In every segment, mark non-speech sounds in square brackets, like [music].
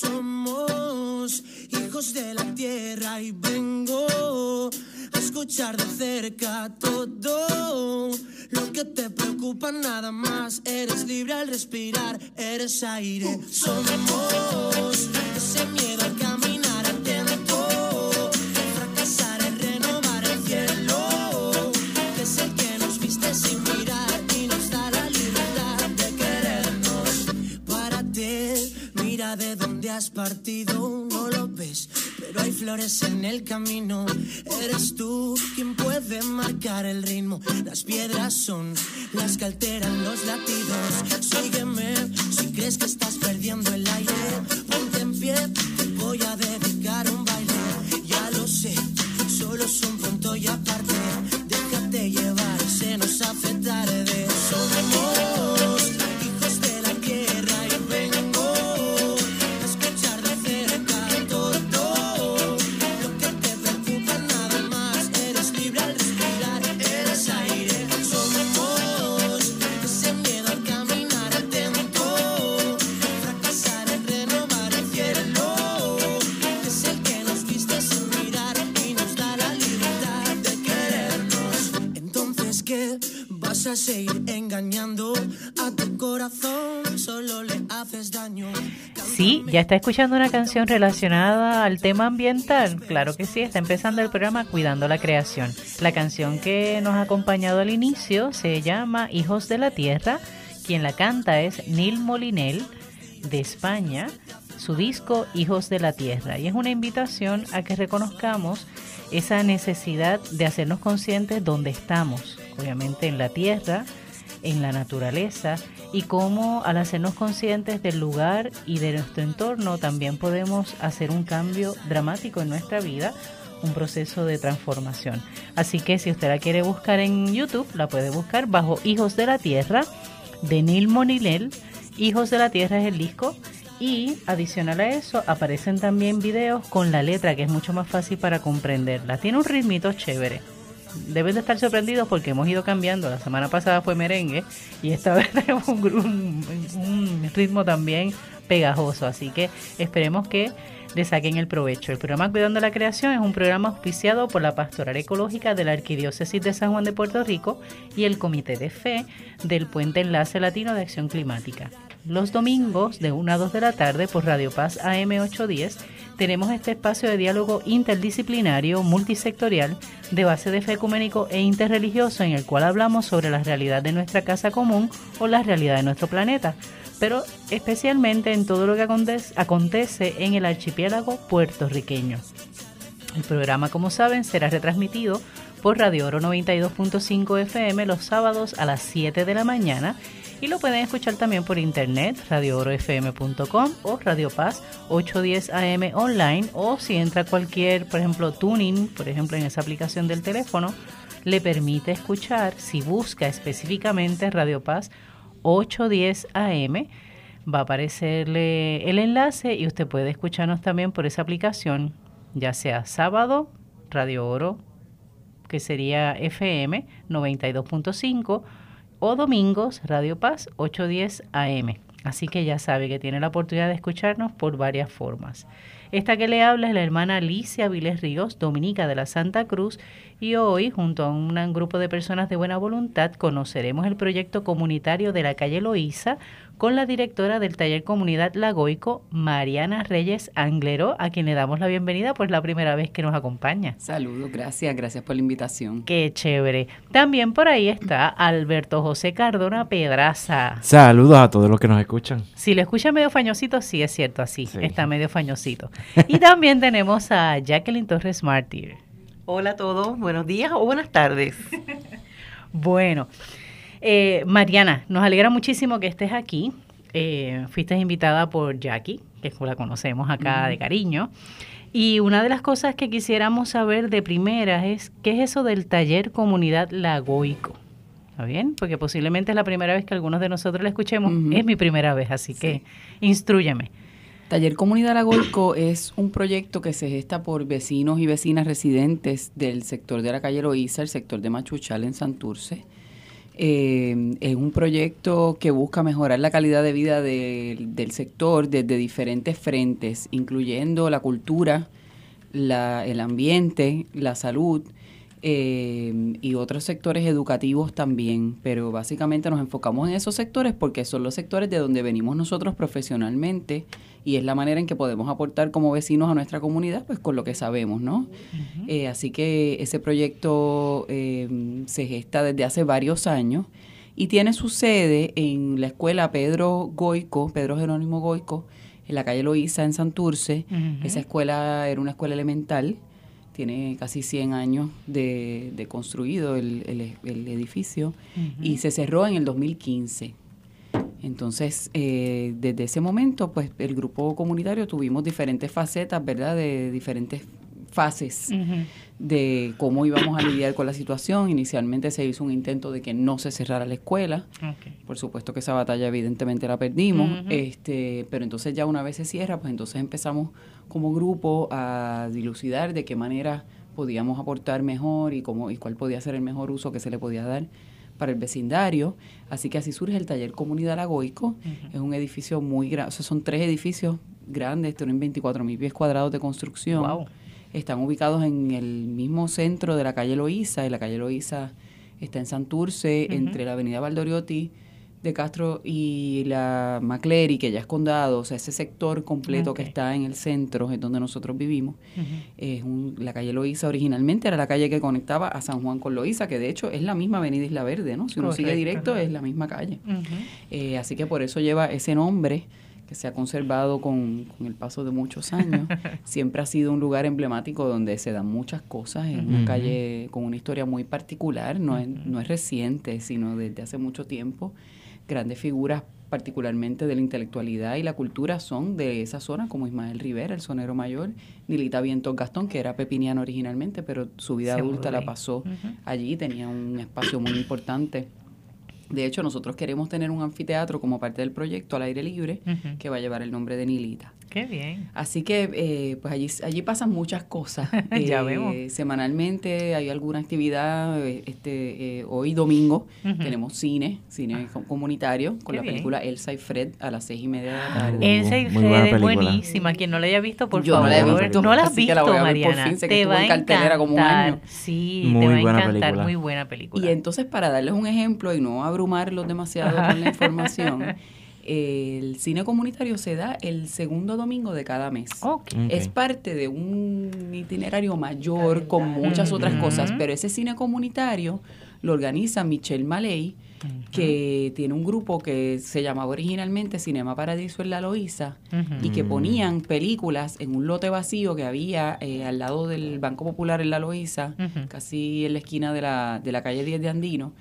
Somos hijos de la tierra y vengo a escuchar de cerca todo lo que te preocupa nada más. Eres libre al respirar, eres aire. Somos dónde has partido, no lo ves. Pero hay flores en el camino. Eres tú quien puede marcar el ritmo. Las piedras son las que alteran los latidos. Sígueme si crees que estás perdiendo el aire. Ponte en pie, te voy a dedicar un baile. Ya lo sé, solo es un punto y aparte. Engañando a tu corazón, solo le haces daño. Sí, ya está escuchando una canción relacionada al tema ambiental. Claro que sí, está empezando el programa Cuidando la Creación. La canción que nos ha acompañado al inicio se llama Hijos de la Tierra. Quien la canta es Neil Molinel de España. Su disco Hijos de la Tierra. Y es una invitación a que reconozcamos esa necesidad de hacernos conscientes dónde estamos. Obviamente en la tierra, en la naturaleza y cómo al hacernos conscientes del lugar y de nuestro entorno también podemos hacer un cambio dramático en nuestra vida, un proceso de transformación. Así que si usted la quiere buscar en YouTube, la puede buscar bajo Hijos de la Tierra de Neil Monilel. Hijos de la Tierra es el disco y adicional a eso aparecen también videos con la letra que es mucho más fácil para comprenderla. Tiene un ritmito chévere deben de estar sorprendidos porque hemos ido cambiando. La semana pasada fue merengue y esta [laughs] vez tenemos un, ritmo también pegajoso. Así que esperemos que le saquen el provecho. El programa Cuidando la Creación es un programa auspiciado por la Pastoral Ecológica de la Arquidiócesis de San Juan de Puerto Rico y el Comité de Fe del Puente Enlace Latino de Acción Climática. Los domingos de 1 a 2 de la tarde por Radio Paz AM 810 tenemos este espacio de diálogo interdisciplinario, multisectorial, de base de fe ecuménico e interreligioso en el cual hablamos sobre la realidad de nuestra casa común o la realidad de nuestro planeta, pero especialmente en todo lo que acontece en el archipiélago puertorriqueño. El programa, como saben, será retransmitido por Radio Oro 92.5 FM los sábados a las 7 de la mañana y lo pueden escuchar también por internet, radioorofm.com o Radio Paz 810 AM online. O si entra cualquier, por ejemplo, tuning, por ejemplo, en esa aplicación del teléfono, le permite escuchar, si busca específicamente Radio Paz 810 AM, va a aparecerle el enlace y usted puede escucharnos también por esa aplicación, ya sea sábado, Radio Oro, que sería FM 92.5, o domingos Radio Paz 810 AM. Así que ya sabe que tiene la oportunidad de escucharnos por varias formas. Esta que le habla es la hermana Alicia Viles Ríos, dominica de la Santa Cruz, y hoy, junto a un grupo de personas de buena voluntad, conoceremos el proyecto comunitario de la calle Loíza con la directora del taller Comunidad Lagoico, Mariana Reyes Anglero, a quien le damos la bienvenida, pues la primera vez que nos acompaña. Saludos, gracias, gracias por la invitación. Qué chévere. También por ahí está Alberto José Cardona Pedraza. Saludos a todos los que nos escuchan. Si lo escucha medio fañosito, sí es cierto, así, sí. está medio fañosito. Y también tenemos a Jacqueline Torres Martir. Hola a todos, buenos días o buenas tardes. bueno, eh, Mariana, nos alegra muchísimo que estés aquí. Eh, fuiste invitada por Jackie, que la conocemos acá de cariño. Y una de las cosas que quisiéramos saber de primera es qué es eso del taller comunidad lagoico. ¿Está bien? Porque posiblemente es la primera vez que algunos de nosotros la escuchemos. Uh -huh. Es mi primera vez, así sí. que instruyeme. Taller Comunidad Lagoico es un proyecto que se gesta por vecinos y vecinas residentes del sector de la calle Loíza, el sector de Machuchal en Santurce. Eh, es un proyecto que busca mejorar la calidad de vida del sector desde diferentes frentes, incluyendo la cultura, el ambiente, la salud eh, y otros sectores educativos también, pero básicamente nos enfocamos en esos sectores porque son los sectores de donde venimos nosotros profesionalmente y es la manera en que podemos aportar como vecinos a nuestra comunidad, pues con lo que sabemos, ¿no? Eh, así que ese proyecto eh, se gesta desde hace varios años y tiene su sede en la escuela Pedro Goico, Pedro Jerónimo Goico, en la calle Loíza, en Santurce. Esa escuela era una escuela elemental tiene casi 100 años de, de construido el, el, edificio y se cerró en el 2015. Entonces, eh, desde ese momento, pues el grupo comunitario tuvimos diferentes facetas, ¿verdad? De diferentes fases de cómo íbamos a lidiar con la situación. Inicialmente se hizo un intento de que no se cerrara la escuela. Por supuesto que esa batalla evidentemente la perdimos, este, pero entonces ya una vez se cierra, pues entonces empezamos como grupo a dilucidar de qué manera podíamos aportar mejor y cómo y cuál podía ser el mejor uso que se le podía dar para el vecindario. Así que así surge el taller Comunidad Lagoico. Es un edificio muy grande, o sea, son tres edificios grandes, tienen 24 mil pies cuadrados de construcción. Wow están ubicados en el mismo centro de la calle Loíza, y la calle Loíza está en Santurce, entre la avenida Valdoriotti de Castro y la Maclery, que ya es condado, o sea, ese sector completo que está en el centro, es donde nosotros vivimos. es la calle Loíza originalmente era la calle que conectaba a San Juan con Loíza, que de hecho es la misma avenida Isla Verde, ¿no? Si uno sigue directo es la misma calle. Eh, así que por eso lleva ese nombre se ha conservado con, el paso de muchos años. [laughs] Siempre ha sido un lugar emblemático donde se dan muchas cosas, en una calle con una historia muy particular, no, es, no es reciente, sino desde hace mucho tiempo. Grandes figuras particularmente de la intelectualidad y la cultura son de esa zona, como Ismael Rivera, el sonero mayor, Nilita Vientos Gastón, que era pepiniano originalmente, pero su vida adulta la pasó allí, tenía un espacio muy importante. De hecho, nosotros queremos tener un anfiteatro como parte del proyecto al aire libre que va a llevar el nombre de Nilita. Qué bien. Así que, eh, pues allí, allí pasan muchas cosas. [laughs] ya eh, vemos. Semanalmente hay alguna actividad. Eh, este Hoy domingo tenemos cine, cine comunitario, con la película Elsa y Fred a las seis y media de la tarde. Elsa y Fred es buenísima. Quien no la haya visto, por favor. no la he visto. No la has visto, Mariana. Fin, te va a encantar. Como un año. Sí, muy te va a encantar. Película. Muy buena película. Y entonces, para darles un ejemplo y no abrumarlos demasiado con la [laughs] información... El cine comunitario se da el segundo domingo de cada mes. Es parte de un itinerario mayor con muchas otras cosas, pero ese cine comunitario lo organiza Michelle Maley, que tiene un grupo que se llamaba originalmente Cinema Paradiso en la Loíza y que ponían películas en un lote vacío que había eh, al lado del Banco Popular en la Loíza, casi en la esquina de la, de la calle 10 de Andino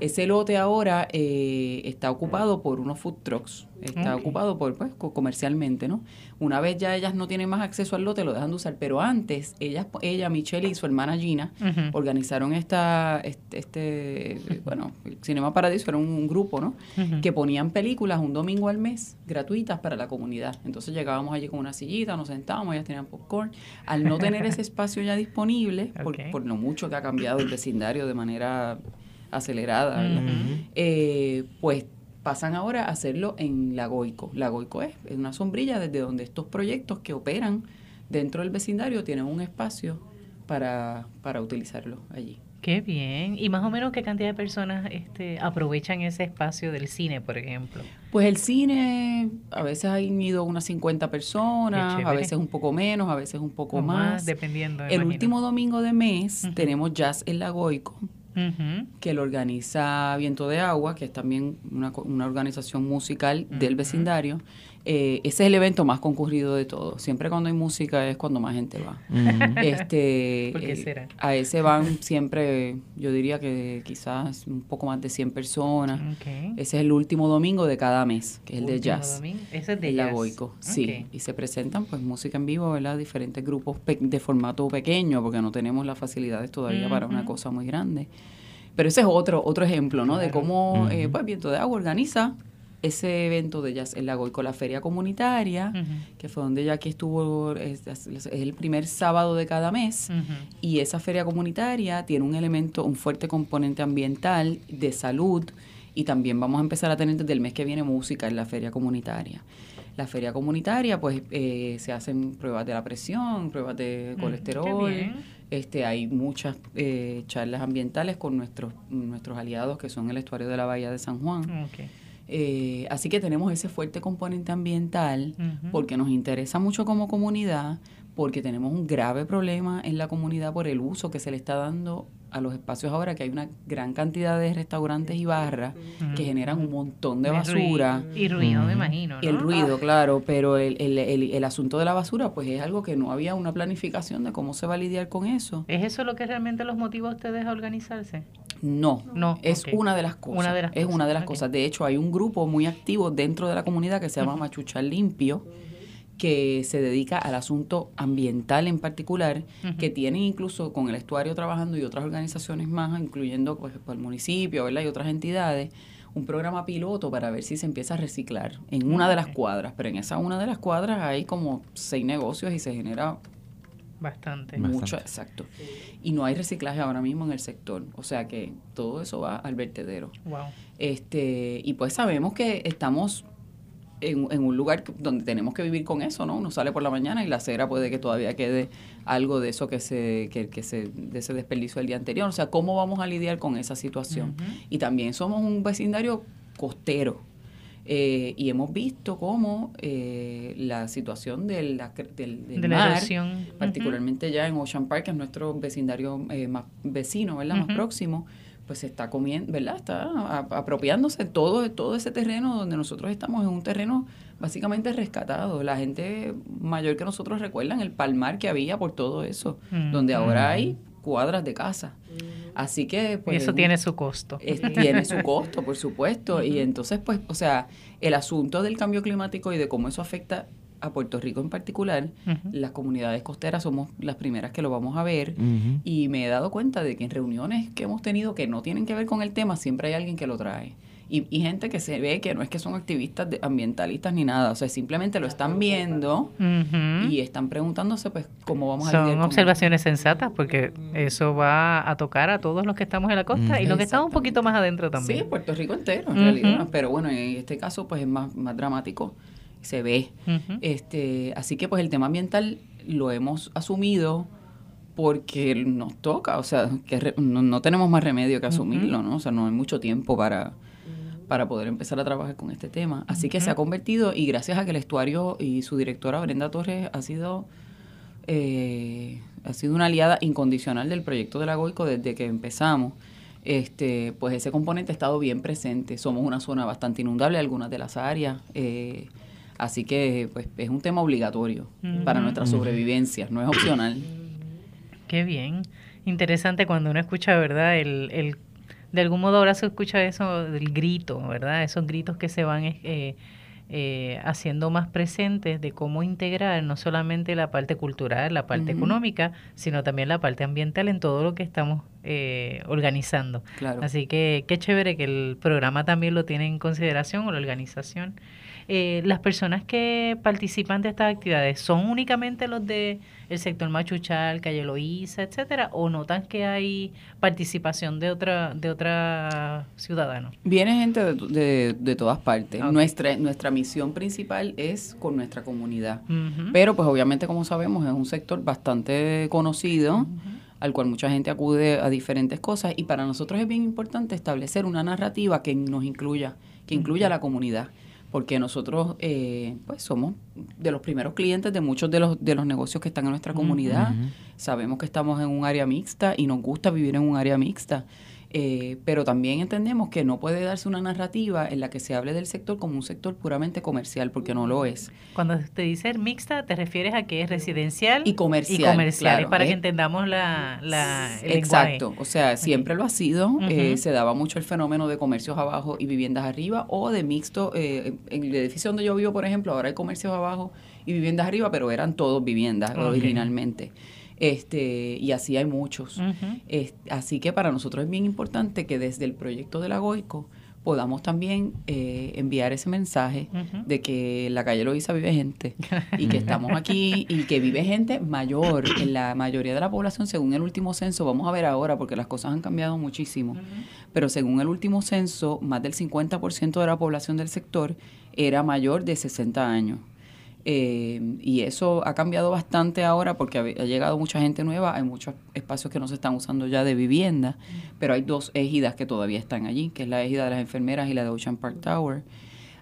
ese lote ahora eh, está ocupado por unos food trucks, está ocupado por pues comercialmente, ¿no? Una vez ya ellas no tienen más acceso al lote, lo dejan de usar, pero antes ellas, ella, Michelle y su hermana Gina organizaron esta, este, este [laughs] bueno, Cinema Paradiso era un, grupo, ¿no? Que ponían películas un domingo al mes gratuitas para la comunidad. Entonces llegábamos allí con una sillita, nos sentábamos, ellas tenían popcorn. Al no tener ese [laughs] espacio ya disponible, por, por lo mucho que ha cambiado el vecindario de manera acelerada, eh, pues pasan ahora a hacerlo en Lagoico. Lagoico es, una sombrilla desde donde estos proyectos que operan dentro del vecindario tienen un espacio para, para utilizarlo allí. Qué bien. ¿Y más o menos qué cantidad de personas este, aprovechan ese espacio del cine, por ejemplo? Pues el cine, a veces han ido unas 50 personas, a veces un poco menos, a veces un poco más. Dependiendo. El último domingo de mes tenemos Jazz en Lagoico que lo organiza Viento de Agua, que es también una, una organización musical del vecindario. Eh, ese es el evento más concurrido de todo. Siempre cuando hay música es cuando más gente va. este, [laughs] ¿Por qué eh, será? a ese van siempre, yo diría que quizás un poco más de 100 personas. Ese es el último domingo de cada mes, que es el de jazz. Ese es de el jazz. sí. Y se presentan pues música en vivo, ¿verdad? Diferentes grupos de formato pequeño, porque no tenemos las facilidades todavía para una cosa muy grande. Pero ese es otro, otro ejemplo, ¿no? De cómo, eh, pues, Viento de Agua organiza ese evento de Jazz en la Goico, la feria comunitaria, que fue donde Jackie estuvo, es, es, el primer sábado de cada mes, y esa feria comunitaria tiene un elemento, un fuerte componente ambiental, de salud, y también vamos a empezar a tener desde el mes que viene música en la feria comunitaria. La feria comunitaria, pues eh, se hacen pruebas de la presión, pruebas de mm, colesterol. Este, hay muchas eh, charlas ambientales con nuestros, nuestros aliados que son el estuario de la Bahía de San Juan. Eh, así que tenemos ese fuerte componente ambiental porque nos interesa mucho como comunidad, porque tenemos un grave problema en la comunidad por el uso que se le está dando a los espacios ahora que hay una gran cantidad de restaurantes y barras que generan un montón de basura. Y ruido, me imagino. El ruido, claro, pero el, el, el, asunto de la basura, pues es algo que no había una planificación de cómo se va a lidiar con eso. ¿Es eso lo que realmente los motiva a ustedes a organizarse? No, no es una de las cosas. es una de las cosas. De hecho, hay un grupo muy activo dentro de la comunidad que se llama Machuchal Limpio que se dedica al asunto ambiental en particular, que tienen incluso con el estuario trabajando y otras organizaciones más, incluyendo pues, el municipio y otras entidades, un programa piloto para ver si se empieza a reciclar en una de las cuadras, pero en esa una de las cuadras hay como seis negocios y se genera bastante. Mucho, exacto. Y no hay reciclaje ahora mismo en el sector, o sea que todo eso va al vertedero. Wow. Este, y pues sabemos que estamos en, un lugar donde tenemos que vivir con eso, ¿no? Uno sale por la mañana y la acera puede que todavía quede algo de eso que se, que, que se, de ese desperdicio del día anterior. O sea, ¿cómo vamos a lidiar con esa situación? Y también somos un vecindario costero. Eh, y hemos visto cómo eh, la situación del, del, del mar, particularmente ya en Ocean Park, que es nuestro vecindario eh, más vecino, ¿verdad? Más próximo, pues se está comiendo, ¿verdad? Está apropiándose todo, todo ese terreno donde nosotros estamos, en un terreno básicamente rescatado. La gente mayor que nosotros recuerdan el palmar que había por todo eso, donde ahora hay cuadras de casa. Así que... Pues, y eso tiene su costo. tiene su [laughs] costo, por supuesto. Y entonces, pues, o sea, el asunto del cambio climático y de cómo eso afecta a Puerto Rico en particular, las comunidades costeras somos las primeras que lo vamos a ver y me he dado cuenta de que en reuniones que hemos tenido que no tienen que ver con el tema, siempre hay alguien que lo trae. Y, gente que se ve que no es que son activistas ambientalistas ni nada, o sea, simplemente lo están viendo y están preguntándose, pues, cómo vamos a Son observaciones sensatas porque eso va a tocar a todos los que estamos en la costa y los que estamos un poquito más adentro también. Sí, Puerto Rico entero, en realidad, pero bueno, en este caso, pues, es más, más dramático se ve. este, así que pues el tema ambiental lo hemos asumido porque nos toca, o sea, que no, tenemos más remedio que asumirlo, ¿no? O sea, no hay mucho tiempo para, para poder empezar a trabajar con este tema. Así que se ha convertido, y gracias a que el estuario y su directora Brenda Torres ha sido, eh, ha sido una aliada incondicional del proyecto de la GOICO desde que empezamos, este, pues ese componente ha estado bien presente. Somos una zona bastante inundable, algunas de las áreas. Eh, Así que pues, es un tema obligatorio para nuestra sobrevivencia, no es opcional. Qué bien. Interesante cuando uno escucha, ¿verdad? El, el, de algún modo ahora se escucha eso del grito, ¿verdad? Esos gritos que se van eh, eh, haciendo más presentes de cómo integrar no solamente la parte cultural, la parte económica, sino también la parte ambiental en todo lo que estamos eh, organizando. Claro. Así que qué chévere que el programa también lo tiene en consideración o la organización eh, las personas que participan de estas actividades son únicamente los de el sector Machuchal, Calle Loíza, etcétera, o notan que hay participación de otra de otra ciudadanos? Viene gente de, de, todas partes. Nuestra nuestra misión principal es con nuestra comunidad, pero pues obviamente como sabemos es un sector bastante conocido. al cual mucha gente acude a diferentes cosas y para nosotros es bien importante establecer una narrativa que nos incluya, que incluya a la comunidad porque nosotros eh, pues somos de los primeros clientes de muchos de los, de los negocios que están en nuestra comunidad. Sabemos que estamos en un área mixta y nos gusta vivir en un área mixta. Eh, pero también entendemos que no puede darse una narrativa en la que se hable del sector como un sector puramente comercial, porque no lo es. Cuando te dice mixta, te refieres a que es residencial y comercial. Y comercial, para que entendamos la, la el Exacto, o sea, siempre lo ha sido. Eh, se daba mucho el fenómeno de comercios abajo y viviendas arriba, o de mixto. Eh, en el edificio donde yo vivo, por ejemplo, ahora hay comercios abajo y viviendas arriba, pero eran todos viviendas originalmente. Este, y así hay muchos. así que para nosotros es bien importante que desde el proyecto de la GOICO podamos también eh, enviar ese mensaje de que en la calle Loíza vive gente [laughs] y que estamos aquí y que vive gente mayor en la mayoría de la población según el último censo, vamos a ver ahora porque las cosas han cambiado muchísimo, pero según el último censo, más del 50% de la población del sector era mayor de 60 años. Eh, y eso ha cambiado bastante ahora porque ha, llegado mucha gente nueva, hay muchos espacios que no se están usando ya de vivienda, pero hay dos ejidas que todavía están allí, que es la ejida de las enfermeras y la de Ocean Park Tower.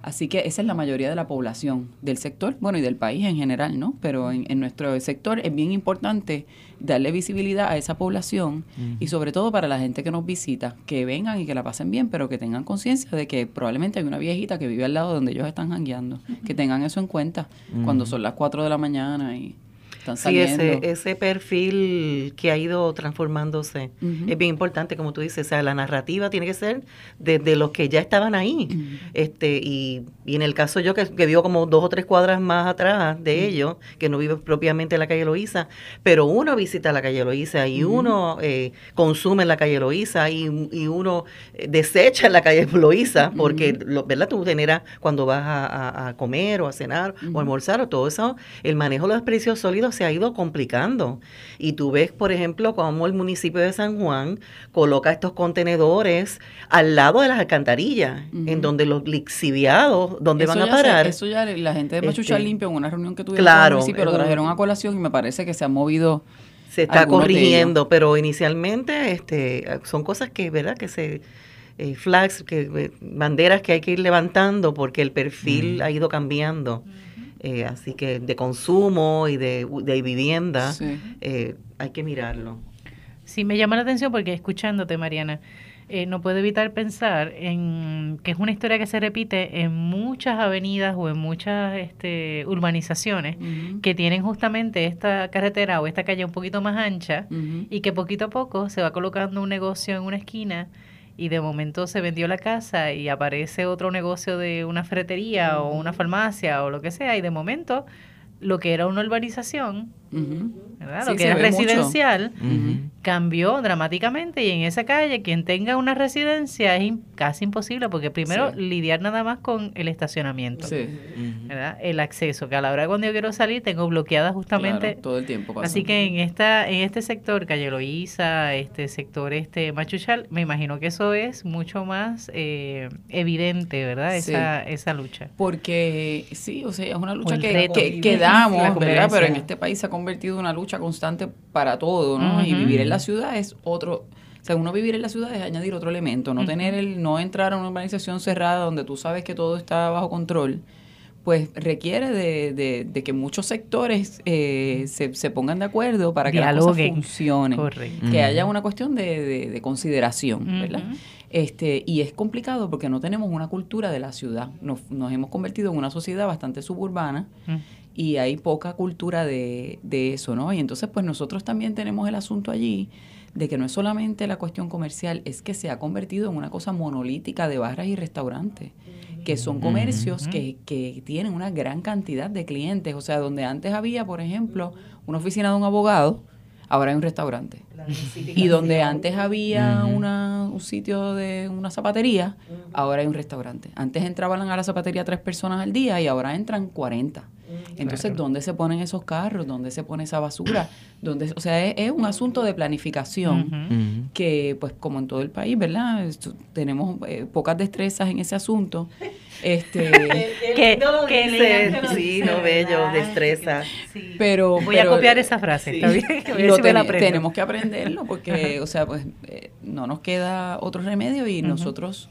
Así que esa es la mayoría de la población del sector, bueno, y del país en general, ¿no? Pero en, nuestro sector es bien importante darle visibilidad a esa población y sobre todo para la gente que nos visita, que vengan y que la pasen bien, pero que tengan conciencia de que probablemente hay una viejita que vive al lado donde ellos están jangueando, que tengan eso en cuenta cuando son las 4 de la mañana y Sí, ese, ese perfil que ha ido transformándose es bien importante, como tú dices, o sea, la narrativa tiene que ser desde los que ya estaban ahí. este y, y, en el caso yo que, vivo como dos o tres cuadras más atrás de ellos, que no vivo propiamente en la calle Loíza, pero uno visita la calle Loíza y uno eh, consume en la calle Loíza y, y uno eh, desecha en la calle [laughs] Loíza, porque, lo, ¿verdad? Tú generas cuando vas a, a, comer o a cenar o almorzar o todo eso, el manejo de los desperdicios sólidos se ha ido complicando. Y tú ves, por ejemplo, cómo el municipio de San Juan coloca estos contenedores al lado de las alcantarillas, en donde los lixiviados, donde van a parar. eso ya la gente de Machucha este, Limpio en una reunión que tuvieron claro, en el municipio lo trajeron a colación y me parece que se ha movido se está corrigiendo, pero inicialmente este son cosas que, ¿verdad? Que se eh, flags, que eh, banderas que hay que ir levantando porque el perfil ha ido cambiando. Eh, así que de consumo y de, vivienda, eh, hay que mirarlo. Sí, me llama la atención porque escuchándote, Mariana, eh, no puedo evitar pensar en que es una historia que se repite en muchas avenidas o en muchas este, urbanizaciones que tienen justamente esta carretera o esta calle un poquito más ancha y que poquito a poco se va colocando un negocio en una esquina y de momento se vendió la casa y aparece otro negocio de una ferretería o una farmacia o lo que sea y de momento lo que era una urbanización lo que era residencial cambió dramáticamente y en esa calle quien tenga una residencia es casi imposible porque primero lidiar nada más con el estacionamiento, el acceso, que a la hora de cuando yo quiero salir tengo bloqueada justamente todo el tiempo. Así que en esta en este sector, Calle Loíza, este sector este Machuchal, me imagino que eso es mucho más eh, evidente, ¿verdad? Esa, esa lucha. Porque sí, o sea, es una lucha que, que, damos, ¿verdad? Pero en este país se ha convertido en una lucha constante para todo, ¿no? Y vivir en la ciudad es otro, o sea, uno vivir en la ciudad es añadir otro elemento, no tener el, no entrar a una urbanización cerrada donde tú sabes que todo está bajo control, pues requiere de, de, que muchos sectores eh, se, se, pongan de acuerdo para que la cosa funcione, que haya una cuestión de, de consideración, ¿verdad? Este, y es complicado porque no tenemos una cultura de la ciudad. Nos, nos hemos convertido en una sociedad bastante suburbana y hay poca cultura de, de eso, ¿no? Y entonces, pues nosotros también tenemos el asunto allí de que no es solamente la cuestión comercial, es que se ha convertido en una cosa monolítica de barras y restaurantes, que son comercios que, que tienen una gran cantidad de clientes. O sea, donde antes había, por ejemplo, una oficina de un abogado, ahora hay un restaurante. Y donde antes había una, un sitio de una zapatería, ahora hay un restaurante. Antes entraban a la zapatería tres personas al día y ahora entran 40. Entonces, ¿dónde se ponen esos carros? ¿Dónde se pone esa basura? ¿Dónde, o sea, es, un asunto de planificación que, pues, como en todo el país, ¿verdad? tenemos eh, pocas destrezas en ese asunto. Este, que, que sí, no bello, destreza. Pero voy a copiar esa frase, ¿está bien? [laughs] tenemos que aprenderlo porque, o sea, pues eh, no nos queda otro remedio y nosotros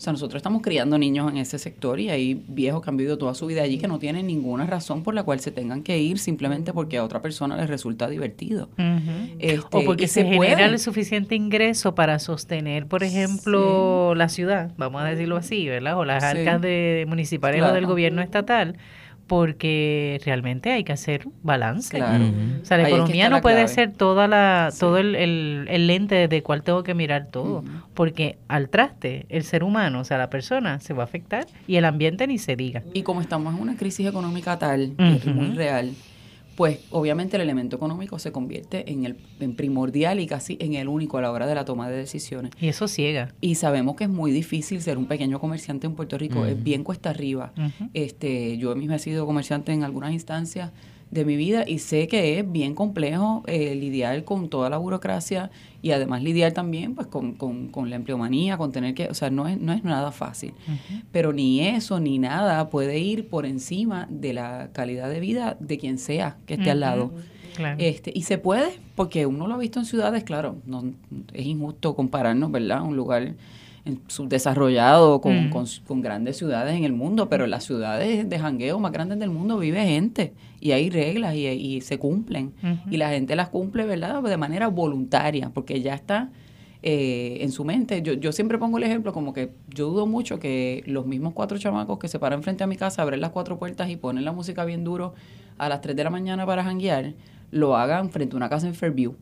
o sea, nosotros estamos criando niños en ese sector y hay viejos que han vivido toda su vida allí que no tienen ninguna razón por la cual se tengan que ir simplemente porque a otra persona les resulta divertido. Este, o porque se, genera el suficiente ingreso para sostener, por ejemplo, la ciudad, vamos a decirlo así, ¿verdad? O las arcas de municipales o del gobierno estatal porque realmente hay que hacer balance. Claro. O sea, la economía no puede ser toda la, todo el, el, lente de cual tengo que mirar todo, porque al traste, el ser humano, o sea, la persona se va a afectar y el ambiente ni se diga. Y como estamos en una crisis económica tal, que es muy real, pues obviamente el elemento económico se convierte en el en primordial y casi en el único a la hora de la toma de decisiones. Y eso ciega. Y sabemos que es muy difícil ser un pequeño comerciante en Puerto Rico, es bien cuesta arriba. este Yo misma he sido comerciante en algunas instancias de mi vida y sé que es bien complejo eh, lidiar con toda la burocracia y además lidiar también pues con, con, la empleomanía, con tener que, o sea, no es, no es nada fácil. Pero ni eso ni nada puede ir por encima de la calidad de vida de quien sea que esté al lado. Este, y se puede, porque uno lo ha visto en ciudades, claro, no, es injusto compararnos, ¿verdad? Un lugar subdesarrollado con, con, con, grandes ciudades en el mundo, pero en las ciudades de jangueo más grandes del mundo vive gente y hay reglas y, y se cumplen y la gente las cumple, ¿verdad? De manera voluntaria, porque ya está eh, en su mente. Yo, yo siempre pongo el ejemplo como que yo dudo mucho que los mismos cuatro chamacos que se paran frente a mi casa, abren las cuatro puertas y ponen la música bien duro a las 3 de la mañana para janguear, lo hagan frente a una casa en Fairview.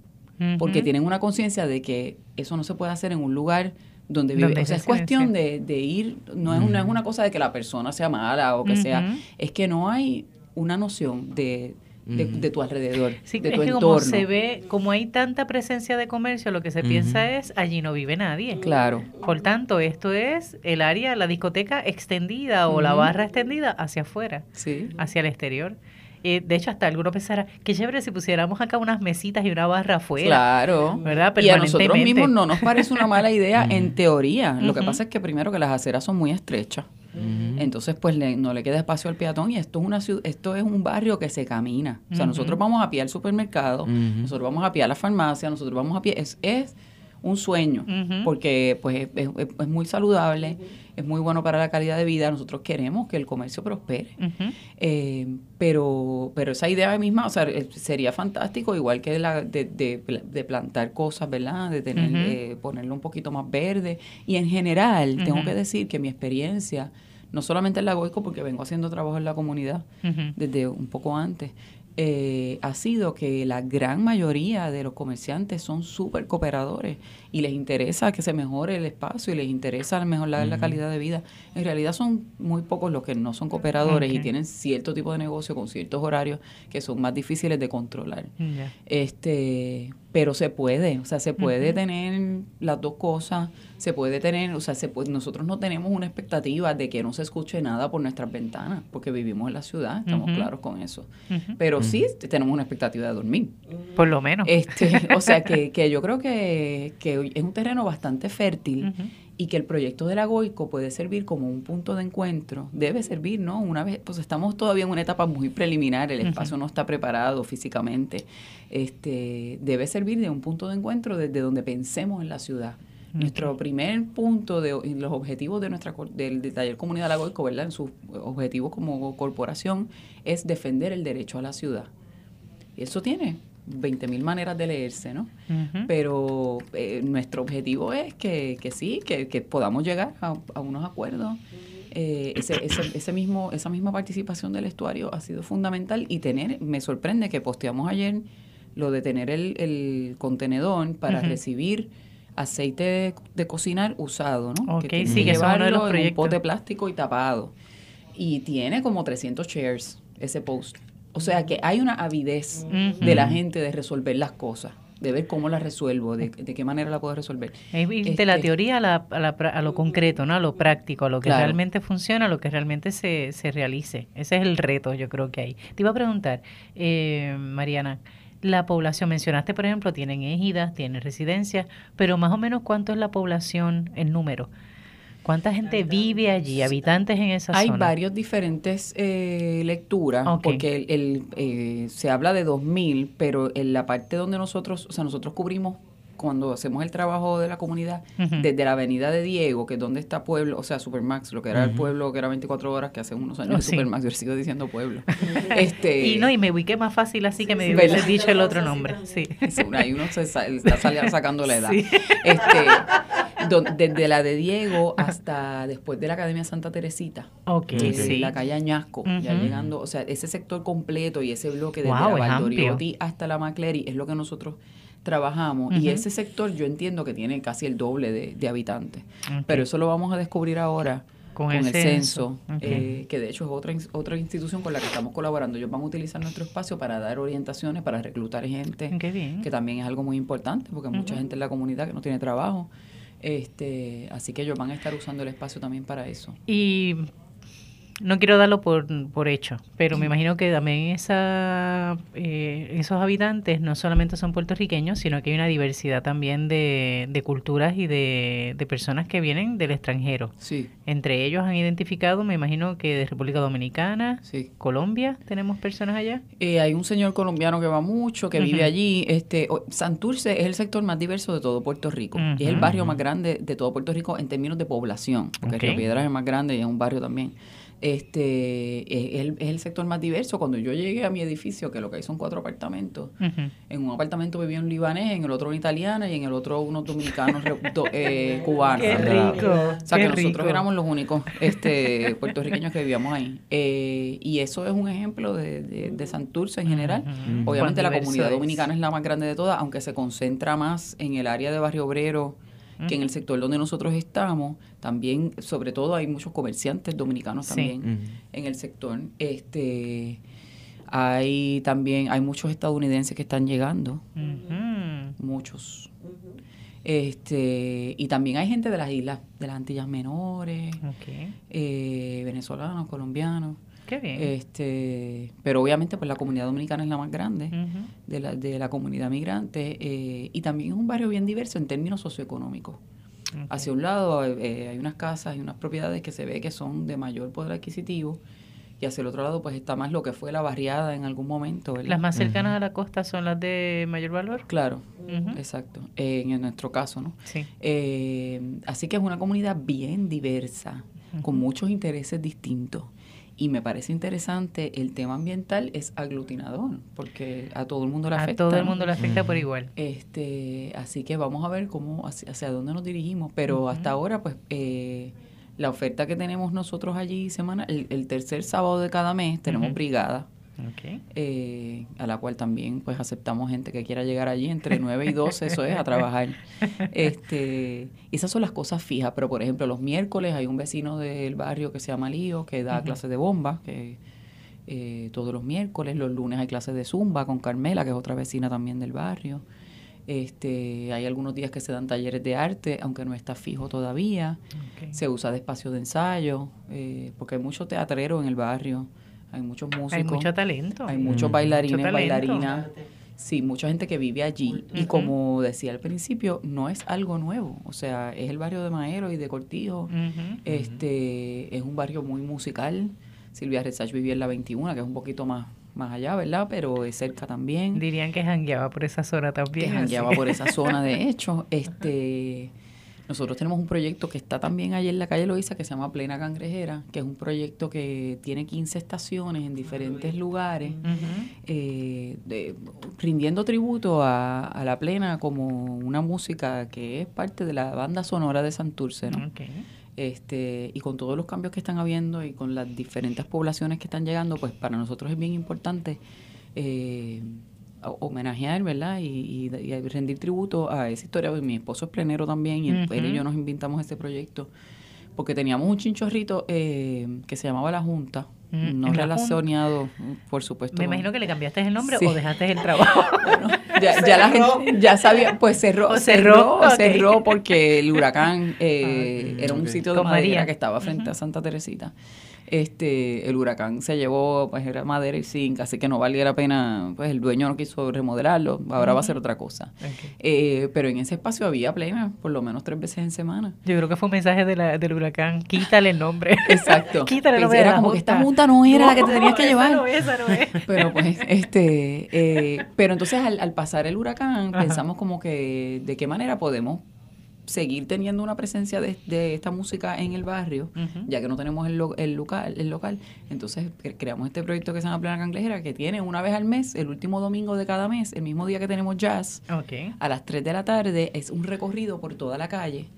Porque tienen una conciencia de que eso no se puede hacer en un lugar donde vive. o sea, es cuestión de, de, ir, no es, una, es una cosa de que la persona sea mala o que sea, es que no hay una noción de, de, tu alrededor, sí, de tu es que como se ve, como hay tanta presencia de comercio, lo que se piensa es allí no vive nadie. Claro. Por tanto, esto es el área, la discoteca extendida o la barra extendida hacia afuera, sí. hacia el exterior. Eh, de hecho, hasta alguno pensara, qué chévere si pusiéramos acá unas mesitas y una barra afuera. Claro. ¿verdad? Y a nosotros mismos no nos parece una mala idea en teoría. Lo que pasa es que primero que las aceras son muy estrechas. Entonces, pues no le queda espacio al peatón y esto es una esto es un barrio que se camina. O sea, nosotros vamos a pie al supermercado, nosotros vamos a pie a la farmacia, nosotros vamos a pie. Es, es un sueño, porque pues es, muy saludable, es muy bueno para la calidad de vida, nosotros queremos que el comercio prospere, eh, pero pero esa idea misma, o sea, eh, sería fantástico, igual que la de, de, plantar cosas, ¿verdad? De tener, eh, ponerlo un poquito más verde, y en general, tengo que decir que mi experiencia, no solamente en la Goico, porque vengo haciendo trabajo en la comunidad desde un poco antes, eh, ha sido que la gran mayoría de los comerciantes son súper cooperadores y les interesa que se mejore el espacio y les interesa mejorar la calidad de vida. En realidad son muy pocos los que no son cooperadores y tienen cierto tipo de negocio con ciertos horarios que son más difíciles de controlar. Este, pero se puede, o sea, se puede tener las dos cosas, se puede tener, o sea, se puede, nosotros no tenemos una expectativa de que no se escuche nada por nuestras ventanas, porque vivimos en la ciudad, estamos claros con eso. Pero sí tenemos una expectativa de dormir. Por lo menos. Este, o sea, que, [laughs] que yo creo que, que es un terreno bastante fértil y que el proyecto de la Goico puede servir como un punto de encuentro, debe servir, ¿no? Una vez, pues estamos todavía en una etapa muy preliminar, el espacio no está preparado físicamente, este, debe servir de un punto de encuentro desde donde pensemos en la ciudad. Nuestro primer punto de los objetivos de nuestra del, taller Comunidad de la Goico, ¿verdad? En sus objetivos como corporación es defender el derecho a la ciudad. Y eso tiene 20 mil maneras de leerse, ¿no? Pero eh, nuestro objetivo es que, que sí, que, podamos llegar a, unos acuerdos. Eh, ese, ese, ese, mismo, esa misma participación del estuario ha sido fundamental y tener, me sorprende que posteamos ayer lo de tener el, el contenedor para recibir aceite de, cocinar usado, ¿no? que sí, que llevarlo de los en un pote de plástico y tapado. Y tiene como 300 shares ese post. O sea que hay una avidez de la gente de resolver las cosas de ver cómo las resuelvo, de, qué manera la puedo resolver. Es de la este, teoría a, la, a, lo concreto, ¿no? a lo práctico, a lo que realmente funciona, a lo que realmente se, se realice. Ese es el reto, yo creo que hay. Te iba a preguntar, eh, Mariana, la población, mencionaste, por ejemplo, tienen ejidas, tienen residencias, pero más o menos cuánto es la población en número ¿Cuánta gente vive allí, habitantes en esa Hay zona? Hay varios diferentes eh, lecturas, porque el, eh, se habla de 2.000, pero en la parte donde nosotros, o sea, nosotros cubrimos cuando hacemos el trabajo de la comunidad, desde la avenida de Diego, que es donde está Pueblo, o sea, Supermax, lo que era el pueblo, que era 24 horas, que hace unos años oh, Supermax, yo sigo diciendo Pueblo. [laughs] este, y no, y me ubiqué más fácil así que me hubiese dicho el otro nombre. Sí. ahí uno se está sacando la edad. Este, desde la de Diego hasta después de la Academia Santa Teresita. Ok, sí. La calle Añasco, ya llegando, o sea, ese sector completo y ese bloque desde la Valdoriotti hasta la Macleri es lo que nosotros trabajamos y ese sector yo entiendo que tiene casi el doble de, habitantes. Pero eso lo vamos a descubrir ahora con, el, censo, eh, que de hecho es otra, otra institución con la que estamos colaborando. Ellos van a utilizar nuestro espacio para dar orientaciones, para reclutar gente, que también es algo muy importante, porque hay mucha gente en la comunidad que no tiene trabajo. Este, así que ellos van a estar usando el espacio también para eso. Y no quiero darlo por, por hecho, pero me imagino que también esa, eh, esos habitantes no solamente son puertorriqueños, sino que hay una diversidad también de, de culturas y de, de, personas que vienen del extranjero. Sí. Entre ellos han identificado, me imagino que de República Dominicana, sí. Colombia, tenemos personas allá. Eh, hay un señor colombiano que va mucho, que vive allí. Este, Santurce es el sector más diverso de todo Puerto Rico y es el barrio más grande de todo Puerto Rico en términos de población, porque Río Piedras es más grande y es un barrio también este es el, sector más diverso. Cuando yo llegué a mi edificio, que lo que hay son cuatro apartamentos, en un apartamento vivía un libanés, en el otro una italiana y en el otro unos dominicanos eh, [laughs] cubanos. Qué rico. O sea, que nosotros éramos los únicos este, [laughs] puertorriqueños que vivíamos ahí. Eh, y eso es un ejemplo de, de, Santurce en general. Obviamente la comunidad dominicana es la más grande de todas, aunque se concentra más en el área de Barrio Obrero que en el sector donde nosotros estamos, también, sobre todo, hay muchos comerciantes dominicanos también en el sector. Este hay también, hay muchos estadounidenses que están llegando, muchos. Este, y también hay gente de las islas, de las Antillas Menores, eh, venezolanos, colombianos. Qué bien. Este, pero obviamente pues la comunidad dominicana es la más grande de, la, de la comunidad migrante eh, y también es un barrio bien diverso en términos socioeconómicos. Hacia un lado eh, hay unas casas y unas propiedades que se ve que son de mayor poder adquisitivo y hacia el otro lado pues está más lo que fue la barriada en algún momento. ¿Las más cercanas a la costa son las de mayor valor? Claro, exacto, en nuestro caso, ¿no? Sí. Eh, así que es una comunidad bien diversa, con muchos intereses distintos y me parece interesante, el tema ambiental es aglutinador, porque a todo el mundo le afecta. A todo el mundo le afecta por igual. Este, así que vamos a ver cómo, hacia, dónde nos dirigimos, pero hasta ahora, pues, eh, la oferta que tenemos nosotros allí semana, el, tercer sábado de cada mes tenemos brigada eh, a la cual también pues aceptamos gente que quiera llegar allí entre [laughs] 9 y 12, eso es, a trabajar. Este, esas son las cosas fijas, pero por ejemplo los miércoles hay un vecino del barrio que se llama Lío, que da clases de bomba, que eh, todos los miércoles, los lunes hay clases de zumba con Carmela, que es otra vecina también del barrio. Este, hay algunos días que se dan talleres de arte, aunque no está fijo todavía. Se usa de espacio de ensayo, eh, porque hay mucho teatrero en el barrio hay muchos músicos. Hay mucho talento. Hay muchos bailarines, bailarinas. Sí, mucha gente que vive allí. Y como decía al principio, no es algo nuevo. O sea, es el barrio de Maero y de Cortijo. este Es un barrio muy musical. Silvia Resach vivía en la 21, que es un poquito más más allá, ¿verdad? Pero es cerca también. Dirían que jangueaba por esa zona también. Que jangueaba por esa zona, de [laughs] hecho. este nosotros tenemos un proyecto que está también allí en la calle Loíza que se llama Plena Cangrejera, que es un proyecto que tiene 15 estaciones en diferentes lugares, eh, rindiendo tributo a, la Plena como una música que es parte de la banda sonora de Santurce. ¿no? Este, y con todos los cambios que están habiendo y con las diferentes poblaciones que están llegando, pues para nosotros es bien importante eh, homenajear, ¿verdad? Y, rendir tributo a esa historia. Mi esposo es plenero también y él y yo nos inventamos este proyecto porque teníamos un chinchorrito eh, que se llamaba La Junta, no relacionado, por supuesto. Me imagino que le cambiaste el nombre o dejaste el trabajo. [laughs] ya, la gente ya sabía, pues cerró, cerró, cerró, porque el huracán eh, [laughs] ah, era un sitio de madera que estaba frente a Santa Teresita este el huracán se llevó pues era madera y zinc así que no valía la pena pues el dueño no quiso remodelarlo ahora va a ser otra cosa. Eh, pero en ese espacio había plena por lo menos tres veces en semana. Yo creo que fue un mensaje de la, del huracán quítale el nombre. [laughs] Exacto. Quítale el nombre era como que esta junta. no era la que te tenías que llevar. no es, no es. [laughs] pero pues este eh, pero entonces al, pasar el huracán pensamos como que de qué manera podemos seguir teniendo una presencia de, esta música en el barrio, ya que no tenemos el, el, local, el local. Entonces creamos este proyecto que se llama Plena Canglejera, que tiene una vez al mes, el último domingo de cada mes, el mismo día que tenemos jazz, a las 3 de la tarde, es un recorrido por toda la calle.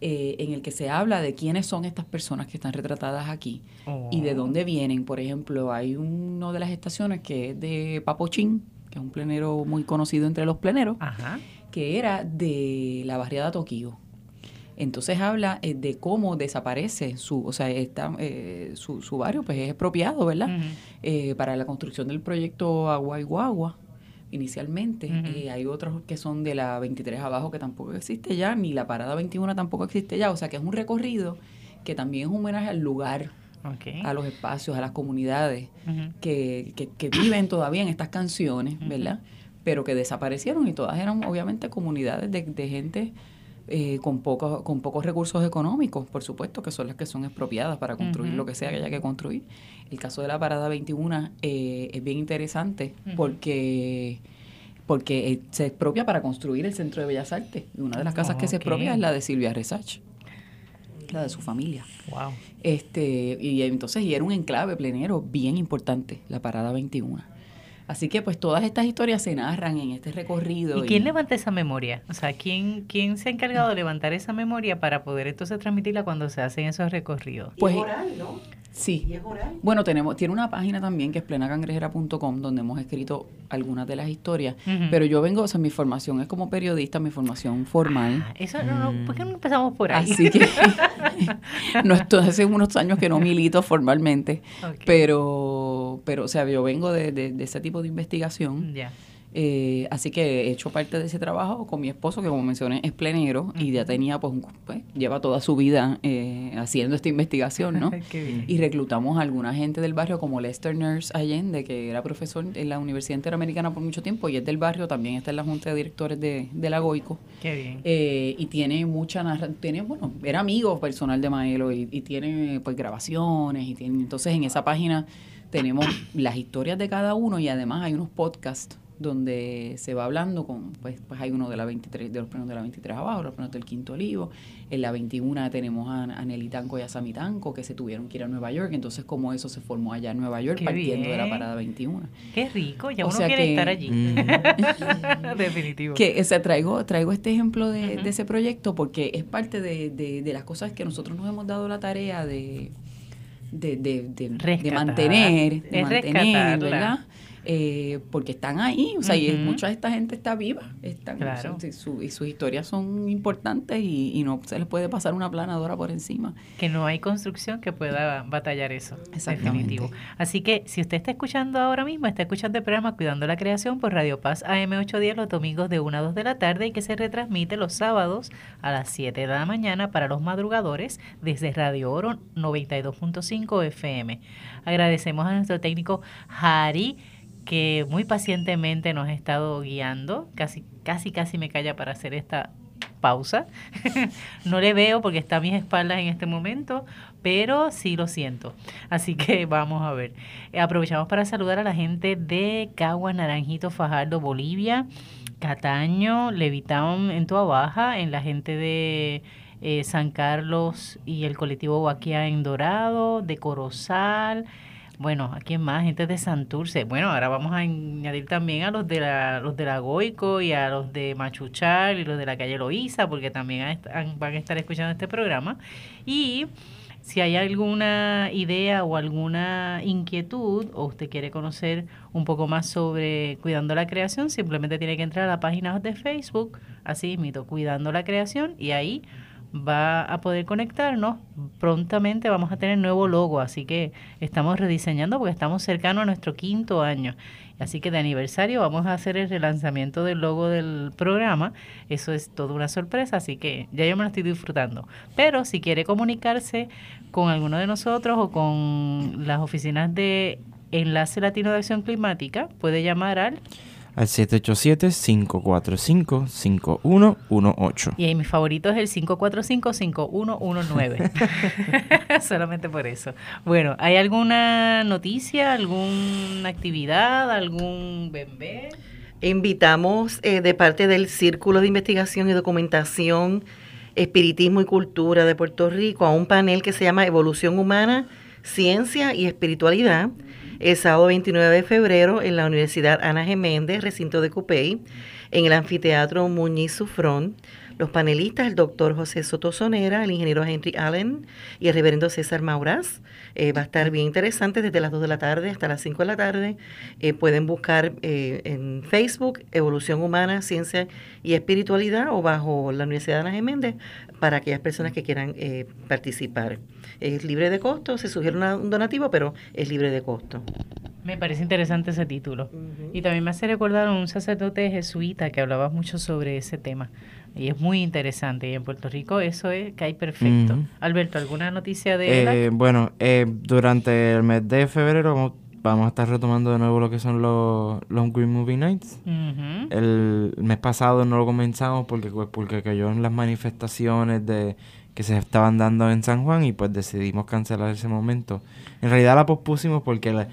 Eh, en el que se habla de quiénes son estas personas que están retratadas aquí y de oh. dónde vienen. Por ejemplo, hay uno de las estaciones que es de Papochín, que es un plenero muy conocido entre los pleneros. Ajá que era de la barriada Tokio. Entonces habla eh, de cómo desaparece su, o sea, está, eh, su, su, barrio, pues es expropiado, ¿verdad? Eh, para la construcción del proyecto Agua y Guagua, inicialmente. hay otros que son de la 23 abajo que tampoco existe ya, ni la parada 21 tampoco existe ya, o sea que es un recorrido que también es un homenaje al lugar. a los espacios, a las comunidades que, que, viven todavía en estas canciones, ¿verdad? Pero que desaparecieron y todas eran obviamente comunidades de, de gente eh, con, pocos, con pocos recursos económicos, por supuesto, que son las que son expropiadas para construir lo que sea que haya que construir. El caso de la Parada 21 eh, es bien interesante porque porque eh, se expropia para construir el Centro de Bellas Artes. Y una de las casas que se expropia es la de Silvia Resach, la de su familia. Wow. Este, y entonces, y era un enclave plenero bien importante, la Parada 21. Así que pues todas estas historias se narran en este recorrido. ¿Y quién levanta esa memoria? O sea, ¿quién, ¿quién se ha encargado de levantar esa memoria para poder entonces transmitirla cuando se hacen esos recorridos? Pues, oral, ¿no? Sí. Bueno, tenemos, tiene una página también que es plenacangrejera.com donde hemos escrito algunas de las historias, pero yo vengo, o sea, mi formación es como periodista, mi formación formal. Ah, eso no, no, ¿por qué no empezamos por ahí? Así que [laughs] no estoy hace unos años que no milito formalmente, pero, pero, o sea, yo vengo de, de, ese tipo de investigación. Ya. Eh, así que he hecho parte de ese trabajo con mi esposo, que como mencioné es plenero y ya tenía, pues, pues lleva toda su vida eh, haciendo esta investigación, ¿no? [laughs] y reclutamos a alguna gente del barrio, como Lester Nurse Allende, que era profesor en la Universidad Interamericana por mucho tiempo y es del barrio, también está en la Junta de Directores de, la GOICO. Qué bien. Eh, y tiene mucha tiene, bueno, era amigo personal de Maelo y, y tiene, pues, grabaciones y tiene, entonces en esa página tenemos las historias de cada uno y además hay unos podcasts donde se va hablando con, pues, pues hay uno de la 23, de los premios de la 23 abajo, los premios del Quinto Olivo, en la 21 tenemos a, a Nelly Tanco y a Sami Tanco que se tuvieron que ir a Nueva York, entonces como eso se formó allá en Nueva York partiendo de la parada 21. Qué rico, ya uno quiere estar allí. [laughs] Definitivo. Que o traigo, traigo este ejemplo de, ese proyecto porque es parte de, de, las cosas que nosotros nos hemos dado la tarea de de, de, de, mantener, de mantener, ¿verdad? Eh, porque están ahí, o sea, y mucha de esta gente está viva, están, y, sus historias son importantes y, no se les puede pasar una planadora por encima. Que no hay construcción que pueda batallar eso, definitivo. Así que si usted está escuchando ahora mismo, está escuchando el programa Cuidando la Creación por Radio Paz AM810 los domingos de 1 a 2 de la tarde y que se retransmite los sábados a las 7 de la mañana para los madrugadores desde Radio Oro 92.5 FM. Agradecemos a nuestro técnico Harry que muy pacientemente nos ha estado guiando. Casi, casi, casi me calla para hacer esta pausa. [laughs] no le veo porque está a mis espaldas en este momento, pero sí lo siento. Así que [laughs] vamos a ver. aprovechamos para saludar a la gente de Cagua, Naranjito, Fajardo, Bolivia, Cataño, Levitown en Tua Baja, en la gente de eh, San Carlos y el colectivo Huaquia en Dorado, de Corozal, bueno, ¿a quién más? Gente de Santurce. Bueno, ahora vamos a añadir también a los de la, los de la Goico y a los de Machuchal y los de la calle Loíza, porque también van a estar escuchando este programa. Y si hay alguna idea o alguna inquietud o usted quiere conocer un poco más sobre Cuidando la Creación, simplemente tiene que entrar a la página de Facebook, así mito, Cuidando la Creación, y ahí va a poder conectarnos. Prontamente vamos a tener nuevo logo, así que estamos rediseñando porque estamos cercanos a nuestro quinto año. Así que de aniversario vamos a hacer el relanzamiento del logo del programa. Eso es toda una sorpresa, así que ya yo me lo estoy disfrutando. Pero si quiere comunicarse con alguno de nosotros o con las oficinas de Enlace Latino de Acción Climática, puede llamar al al 787-545-5118. Y mi favorito es el 545-5119. [laughs] Solamente por eso. Bueno, ¿hay alguna noticia, alguna actividad, algún bebé? Invitamos eh, de parte del Círculo de Investigación y Documentación, Espiritismo y Cultura de Puerto Rico a un panel que se llama Evolución Humana, Ciencia y Espiritualidad el sábado 29 de febrero en la Universidad Ana Geméndez, recinto de Cupey, en el anfiteatro Muñiz Sufrón. Los panelistas, el doctor José Soto Sonera, el ingeniero Henry Allen y el reverendo César Mauraz. Eh, va a estar bien interesante desde las 2 de la tarde hasta las 5 de la tarde. Eh, pueden buscar eh, en Facebook Evolución Humana, Ciencia y Espiritualidad o bajo la Universidad de Ana Geméndez para aquellas personas que quieran participar. Es libre de costo, se sugiere un donativo, pero es libre de costo. Me parece interesante ese título. Y también me hace recordar a un sacerdote jesuita que hablaba mucho sobre ese tema. Y es muy interesante. Y en Puerto Rico eso es que hay perfecto. Alberto, ¿alguna noticia de eh, Bueno, eh, durante el mes de febrero vamos a estar retomando de nuevo lo que son los Long Green Movie Nights. el, mes pasado no lo comenzamos porque, pues, porque cayó en las manifestaciones de que se estaban dando en San Juan y pues decidimos cancelar ese momento. En realidad la pospusimos porque la,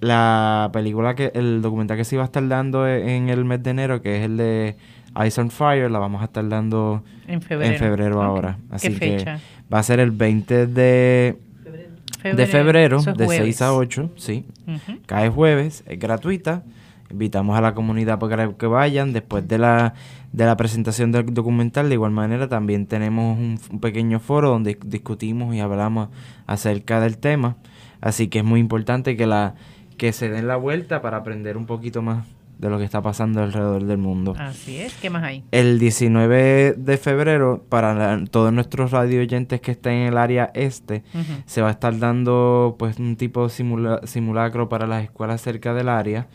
la película que el documental que se iba a estar dando e, en el mes de enero que es el de Ice on Fire la vamos a estar dando en febrero, ahora. así que va a ser el 20 de febrero, de febrero de 6 a 8 sí. Cae jueves es gratuita invitamos a la comunidad para que vayan. Después de la de la presentación del documental de igual manera también tenemos un, pequeño foro donde discutimos y hablamos acerca del tema. Así que es muy importante que la que se den la vuelta para aprender un poquito más de lo que está pasando alrededor del mundo. Así es, ¿qué más hay? El 19 de febrero, para todos nuestros radio oyentes que estén en el área este, se va a estar dando pues un tipo de simulacro para las escuelas cerca del área,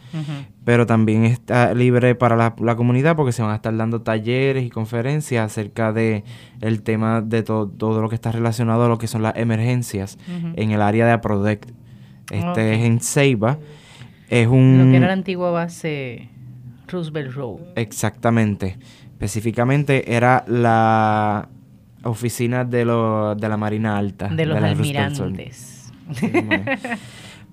pero también está libre para la, comunidad porque se van a estar dando talleres y conferencias acerca de el tema de todo lo que está relacionado a lo que son las emergencias en el área de APRODECT. Este es en Ceiba. Es un... Lo que era la antigua base Roosevelt Road. Exactamente. Específicamente era la oficina de, lo, de la Marina Alta. De los almirantes.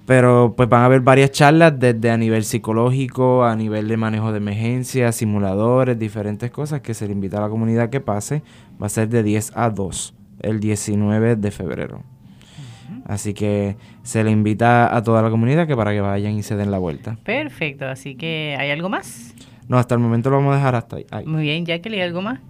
Pero pues van a haber varias charlas desde a nivel psicológico, a nivel de manejo de emergencias, simuladores, diferentes cosas que se le invita a la comunidad que pase. Va a ser de 10 a 2 el 19 de febrero. Así que se le invita a toda la comunidad que para que vayan y se den la vuelta. Perfecto, así que ¿hay algo más? No, hasta el momento lo vamos a dejar hasta ahí. Muy bien, Jacqueline, ¿algo más?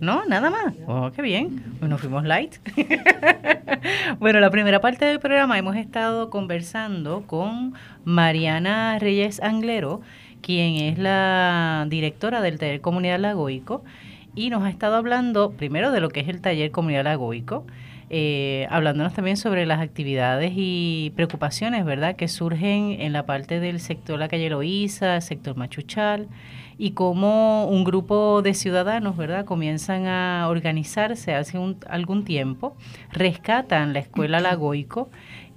No, nada más. Oh, qué bien. Nos fuimos light. [laughs] bueno, la primera parte del programa hemos estado conversando con Mariana Reyes Anglero, quien es la directora del Taller Comunidad Lagoico, y nos ha estado hablando primero de lo que es el Taller Comunidad Lagoico, eh, hablándonos también sobre las actividades y preocupaciones, ¿verdad?, que surgen en la parte del sector La Calle Loíza, sector Machuchal, y cómo un grupo de ciudadanos, ¿verdad?, comienzan a organizarse hace algún tiempo, rescatan la escuela Lagoico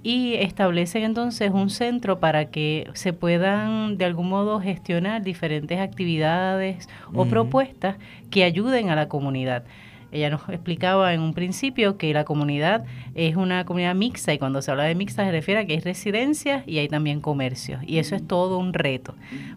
y establecen entonces un centro para que se puedan de algún modo gestionar diferentes actividades o propuestas que ayuden a la comunidad. Ella nos explicaba en un principio que la comunidad es una comunidad mixta y cuando se habla de mixta se refiere a que hay residencias y hay también comercios y eso es todo un reto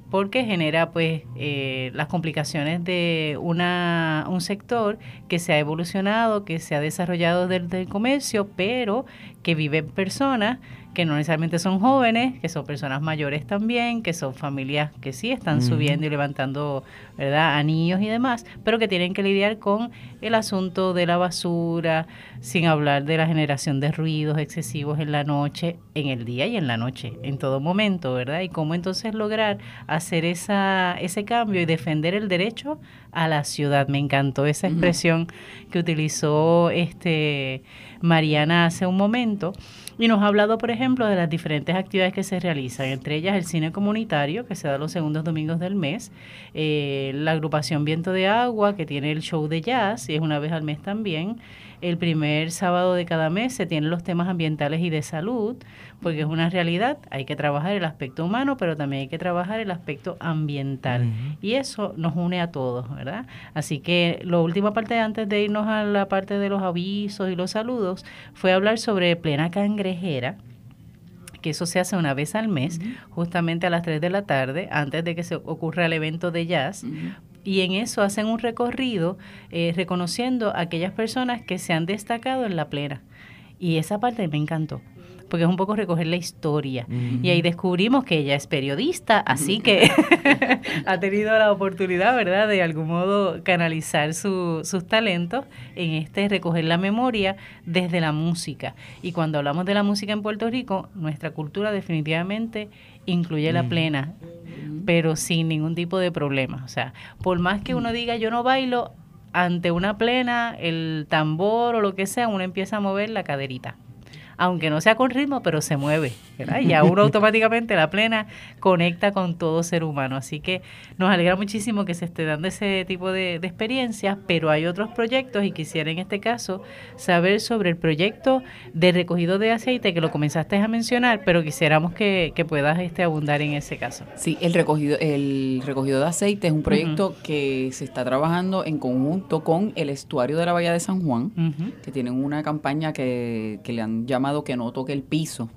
porque genera pues eh, las complicaciones de una, un sector que se ha evolucionado, que se ha desarrollado desde el comercio, pero que viven personas que no necesariamente son jóvenes, que son personas mayores también, que son familias que sí están subiendo y levantando, ¿verdad?, anillos y demás, pero que tienen que lidiar con el asunto de la basura, sin hablar de la generación de ruidos excesivos en la noche, en el día y en la noche, en todo momento, ¿verdad? Y cómo entonces lograr hacer esa, ese cambio y defender el derecho a la ciudad. Me encantó esa expresión que utilizó este Mariana hace un momento. Y nos ha hablado, por ejemplo, de las diferentes actividades que se realizan, entre ellas el cine comunitario, que se da los segundos domingos del mes, eh, la agrupación Viento de Agua, que tiene el show de jazz, y es una vez al mes también, el primer sábado de cada mes se tienen los temas ambientales y de salud, porque es una realidad, hay que trabajar el aspecto humano, pero también hay que trabajar el aspecto ambiental. Y eso nos une a todos, ¿verdad? Así que la última parte, antes de irnos a la parte de los avisos y los saludos, fue hablar sobre plena cangrejera que eso se hace una vez al mes, justamente a las 3 de la tarde, antes de que se ocurra el evento de jazz, y en eso hacen un recorrido eh, reconociendo a aquellas personas que se han destacado en la plena. Y esa parte me encantó, porque es un poco recoger la historia. Y ahí descubrimos que ella es periodista, así que [laughs] ha tenido la oportunidad, ¿verdad?, de algún modo canalizar sus talentos en este recoger la memoria desde la música. Y cuando hablamos de la música en Puerto Rico, nuestra cultura definitivamente incluye la plena, pero sin ningún tipo de problema. O sea, por más que uno diga yo no bailo, ante una plena, el tambor o lo que sea, uno empieza a mover la caderita aunque no sea con ritmo, pero se mueve, ¿verdad? Y ya uno [laughs] automáticamente la plena conecta con todo ser humano. Así que nos alegra muchísimo que se esté dando ese tipo de, experiencias, pero hay otros proyectos y quisiera en este caso saber sobre el proyecto de recogido de aceite que lo comenzaste a mencionar, pero quisiéramos que, puedas este, abundar en ese caso. Sí, el recogido, el recogido de aceite es un proyecto que se está trabajando en conjunto con el estuario de la Bahía de San Juan, que tienen una campaña que, que le han llamado que no toque el piso.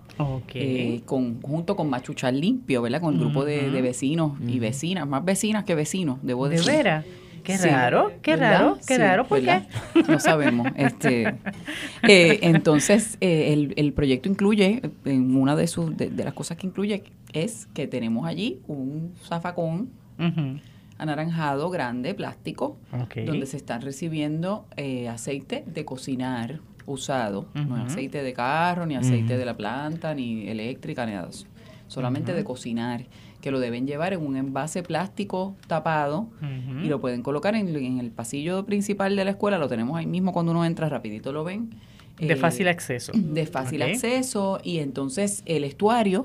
Eh, con, junto con Machuchal Limpio, ¿verdad? Con el grupo de, vecinos y vecinas, más vecinas que vecinos, debo decir. ¿De veras? Qué raro, qué raro, qué raro, ¿por qué? No sabemos. [laughs] Este, eh, entonces, eh, el, proyecto incluye, en una de, sus, de, las cosas que incluye es que tenemos allí un zafacón anaranjado grande, plástico, donde se están recibiendo aceite de cocinar usado, no es aceite de carro, ni aceite de la planta, ni eléctrica, ni nada de eso. Solamente de cocinar, que lo deben llevar en un envase plástico tapado y lo pueden colocar en, el pasillo principal de la escuela, lo tenemos ahí mismo cuando uno entra rapidito lo ven. De eh, fácil acceso. De fácil acceso y entonces el estuario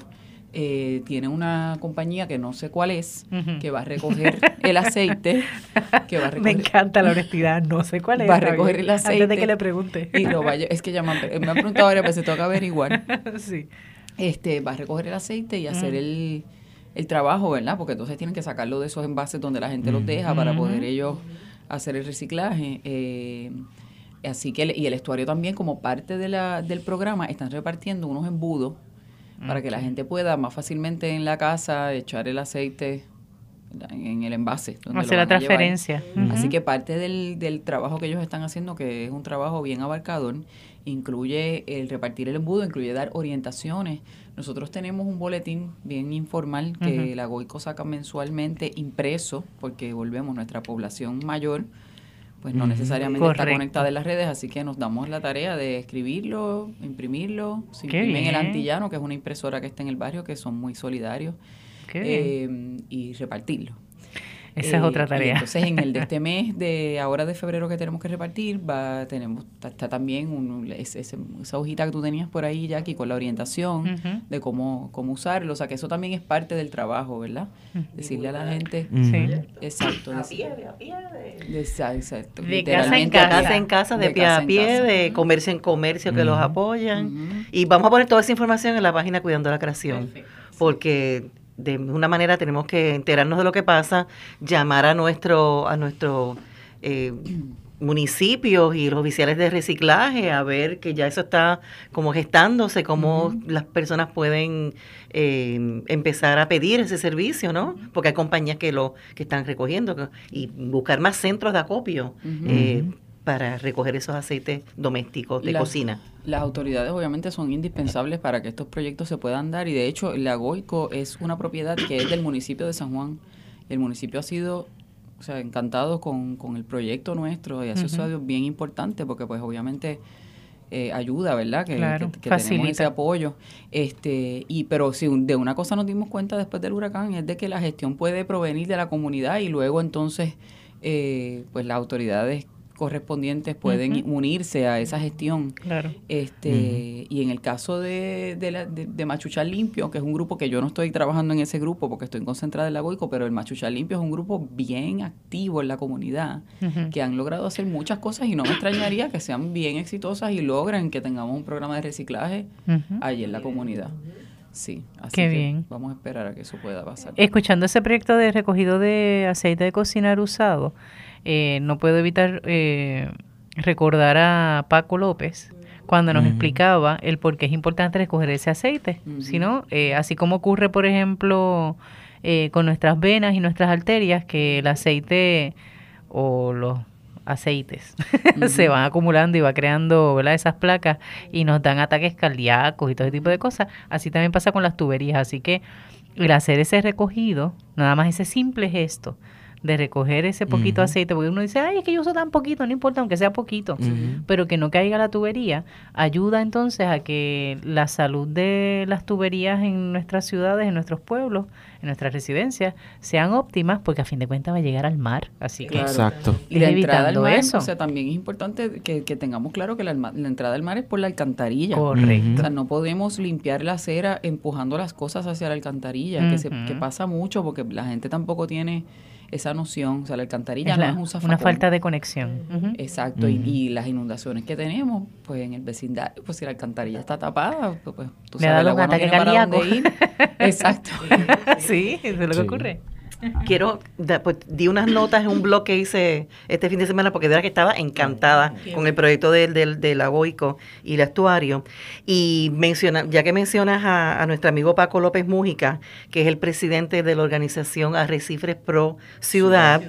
eh, tiene una compañía que no sé cuál es, que va a recoger el aceite. Que va a [laughs] recoger, me encanta la honestidad, no sé cuál es. Va a recoger el aceite. Antes de que le pregunte. Y lo vaya, es que ya me, han, preguntado varias veces, toca averiguar. [laughs] sí. Este, va a recoger el aceite y hacer el, el, trabajo, ¿verdad? Porque entonces tienen que sacarlo de esos envases donde la gente los deja para poder ellos hacer el reciclaje. Eh, así que, y el estuario también, como parte de la, del programa, están repartiendo unos embudos para que la gente pueda más fácilmente en la casa echar el aceite en el envase. Donde Hacer la transferencia. Así que parte del, del trabajo que ellos están haciendo, que es un trabajo bien abarcador, incluye el repartir el embudo, incluye dar orientaciones. Nosotros tenemos un boletín bien informal que la GOICO saca mensualmente impreso, porque volvemos, nuestra población mayor pues no necesariamente está conectada en las redes, así que nos damos la tarea de escribirlo, imprimirlo, se imprime en el Antillano, que es una impresora que está en el barrio, que son muy solidarios, eh, y repartirlo. Esa es otra tarea. entonces, en el de este [laughs] mes, de ahora de febrero que tenemos que repartir, va tenemos está, también un, esa hojita que tú tenías por ahí, Jackie, con la orientación de cómo, cómo usarlo. O sea, que eso también es parte del trabajo, ¿verdad? Decirle a la gente. Sí. Exacto. A pie, de a pie. De, exacto. De casa en casa. en casa, de, pie a pie, de comercio en comercio que los apoyan. Y vamos a poner toda esa información en la página Cuidando la Creación. Porque de una manera tenemos que enterarnos de lo que pasa, llamar a nuestro, a nuestro eh, municipios y los oficiales de reciclaje a ver que ya eso está como gestándose, cómo las personas pueden eh, empezar a pedir ese servicio, ¿no? Porque hay compañías que lo que están recogiendo y buscar más centros de acopio para recoger esos aceites domésticos de cocina. Las autoridades obviamente son indispensables para que estos proyectos se puedan dar y de hecho la Goico es una propiedad que es del municipio de San Juan. El municipio ha sido o sea, encantado con, con el proyecto nuestro y ha sido bien importante porque pues obviamente eh, ayuda, ¿verdad? Que, que, tenemos ese apoyo. Este, y pero si de una cosa nos dimos cuenta después del huracán es de que la gestión puede provenir de la comunidad y luego entonces eh, pues las autoridades correspondientes pueden unirse a esa gestión. Claro. Este, Y en el caso de, de, de, Machuchal Limpio, que es un grupo que yo no estoy trabajando en ese grupo porque estoy concentrada en la Goico, pero el Machuchal Limpio es un grupo bien activo en la comunidad, que han logrado hacer muchas cosas y no me extrañaría que sean bien exitosas y logren que tengamos un programa de reciclaje allí en la comunidad. Sí, así Qué que bien. vamos a esperar a que eso pueda pasar. Escuchando ese proyecto de recogido de aceite de cocinar usado, eh, no puedo evitar eh, recordar a Paco López cuando nos explicaba el por qué es importante recoger ese aceite. sino eh, así como ocurre, por ejemplo, con nuestras venas y nuestras arterias, que el aceite o los aceites [laughs] se van acumulando y va creando ¿verdad? esas placas y nos dan ataques cardíacos y todo ese tipo de cosas. Así también pasa con las tuberías. Así que el hacer ese recogido, nada más ese simple gesto de recoger ese poquito aceite, porque uno dice, ay, es que yo uso tan poquito, no importa, aunque sea poquito, pero que no caiga la tubería, ayuda entonces a que la salud de las tuberías en nuestras ciudades, en nuestros pueblos, en nuestras residencias, sean óptimas, porque a fin de cuentas va a llegar al mar, así que Exacto. Y la entrada al mar, eso. O sea, también es importante que, tengamos claro que la, entrada al mar es por la alcantarilla. Correcto. O sea, no podemos limpiar la acera empujando las cosas hacia la alcantarilla, que, se, que pasa mucho porque la gente tampoco tiene esa noción, o sea, la alcantarilla no es un zafacón. Una falta de conexión. Exacto, y, las inundaciones que tenemos, pues en el vecindario, pues si la alcantarilla está tapada, pues, pues tú sabes, el agua no tiene para dónde ir. [laughs] Exacto. sí, eso es lo que ocurre. Quiero, pues, di unas notas en un blog que hice este fin de semana porque de verdad que estaba encantada con el proyecto del, del, del agoico y el estuario. Y menciona, ya que mencionas a, nuestro amigo Paco López Mújica, que es el presidente de la organización Arrecifres Pro Ciudad,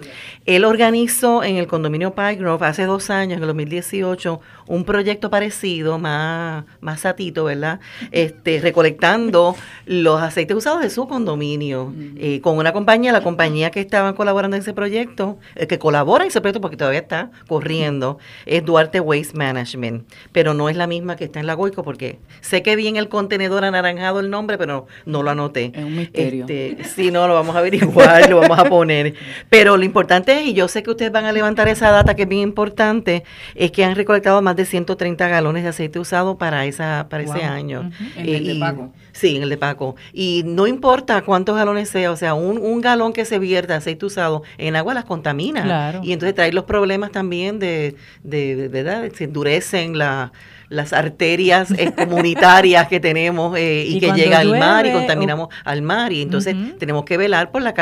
él organizó en el condominio Grove hace dos años, en el 2018, un proyecto parecido, más, más satito, ¿verdad? Este, recolectando los aceites usados de su condominio, eh, con una compañía, la compañía que estaban colaborando en ese proyecto, eh, que colabora en ese proyecto porque todavía está corriendo, es Duarte Waste Management, pero no es la misma que está en la Goico porque sé que vi en el contenedor anaranjado el nombre, pero no lo anoté. Es un misterio. Este, sí, no, lo vamos a averiguar, lo vamos a poner. Pero lo importante es, y yo sé que ustedes van a levantar esa data que es bien importante, es que han recolectado más de 130 galones de aceite usado para esa para ese año. En el de Paco. Sí, en el de Paco. Y no importa cuántos galones sea, o sea, un, un galón que se vierta aceite usado en agua las contamina. Y entonces trae los problemas también de, de, ¿verdad? Se endurecen la las arterias eh, comunitarias que tenemos eh, y, que llega al mar y contaminamos al mar. Y entonces tenemos que velar por la,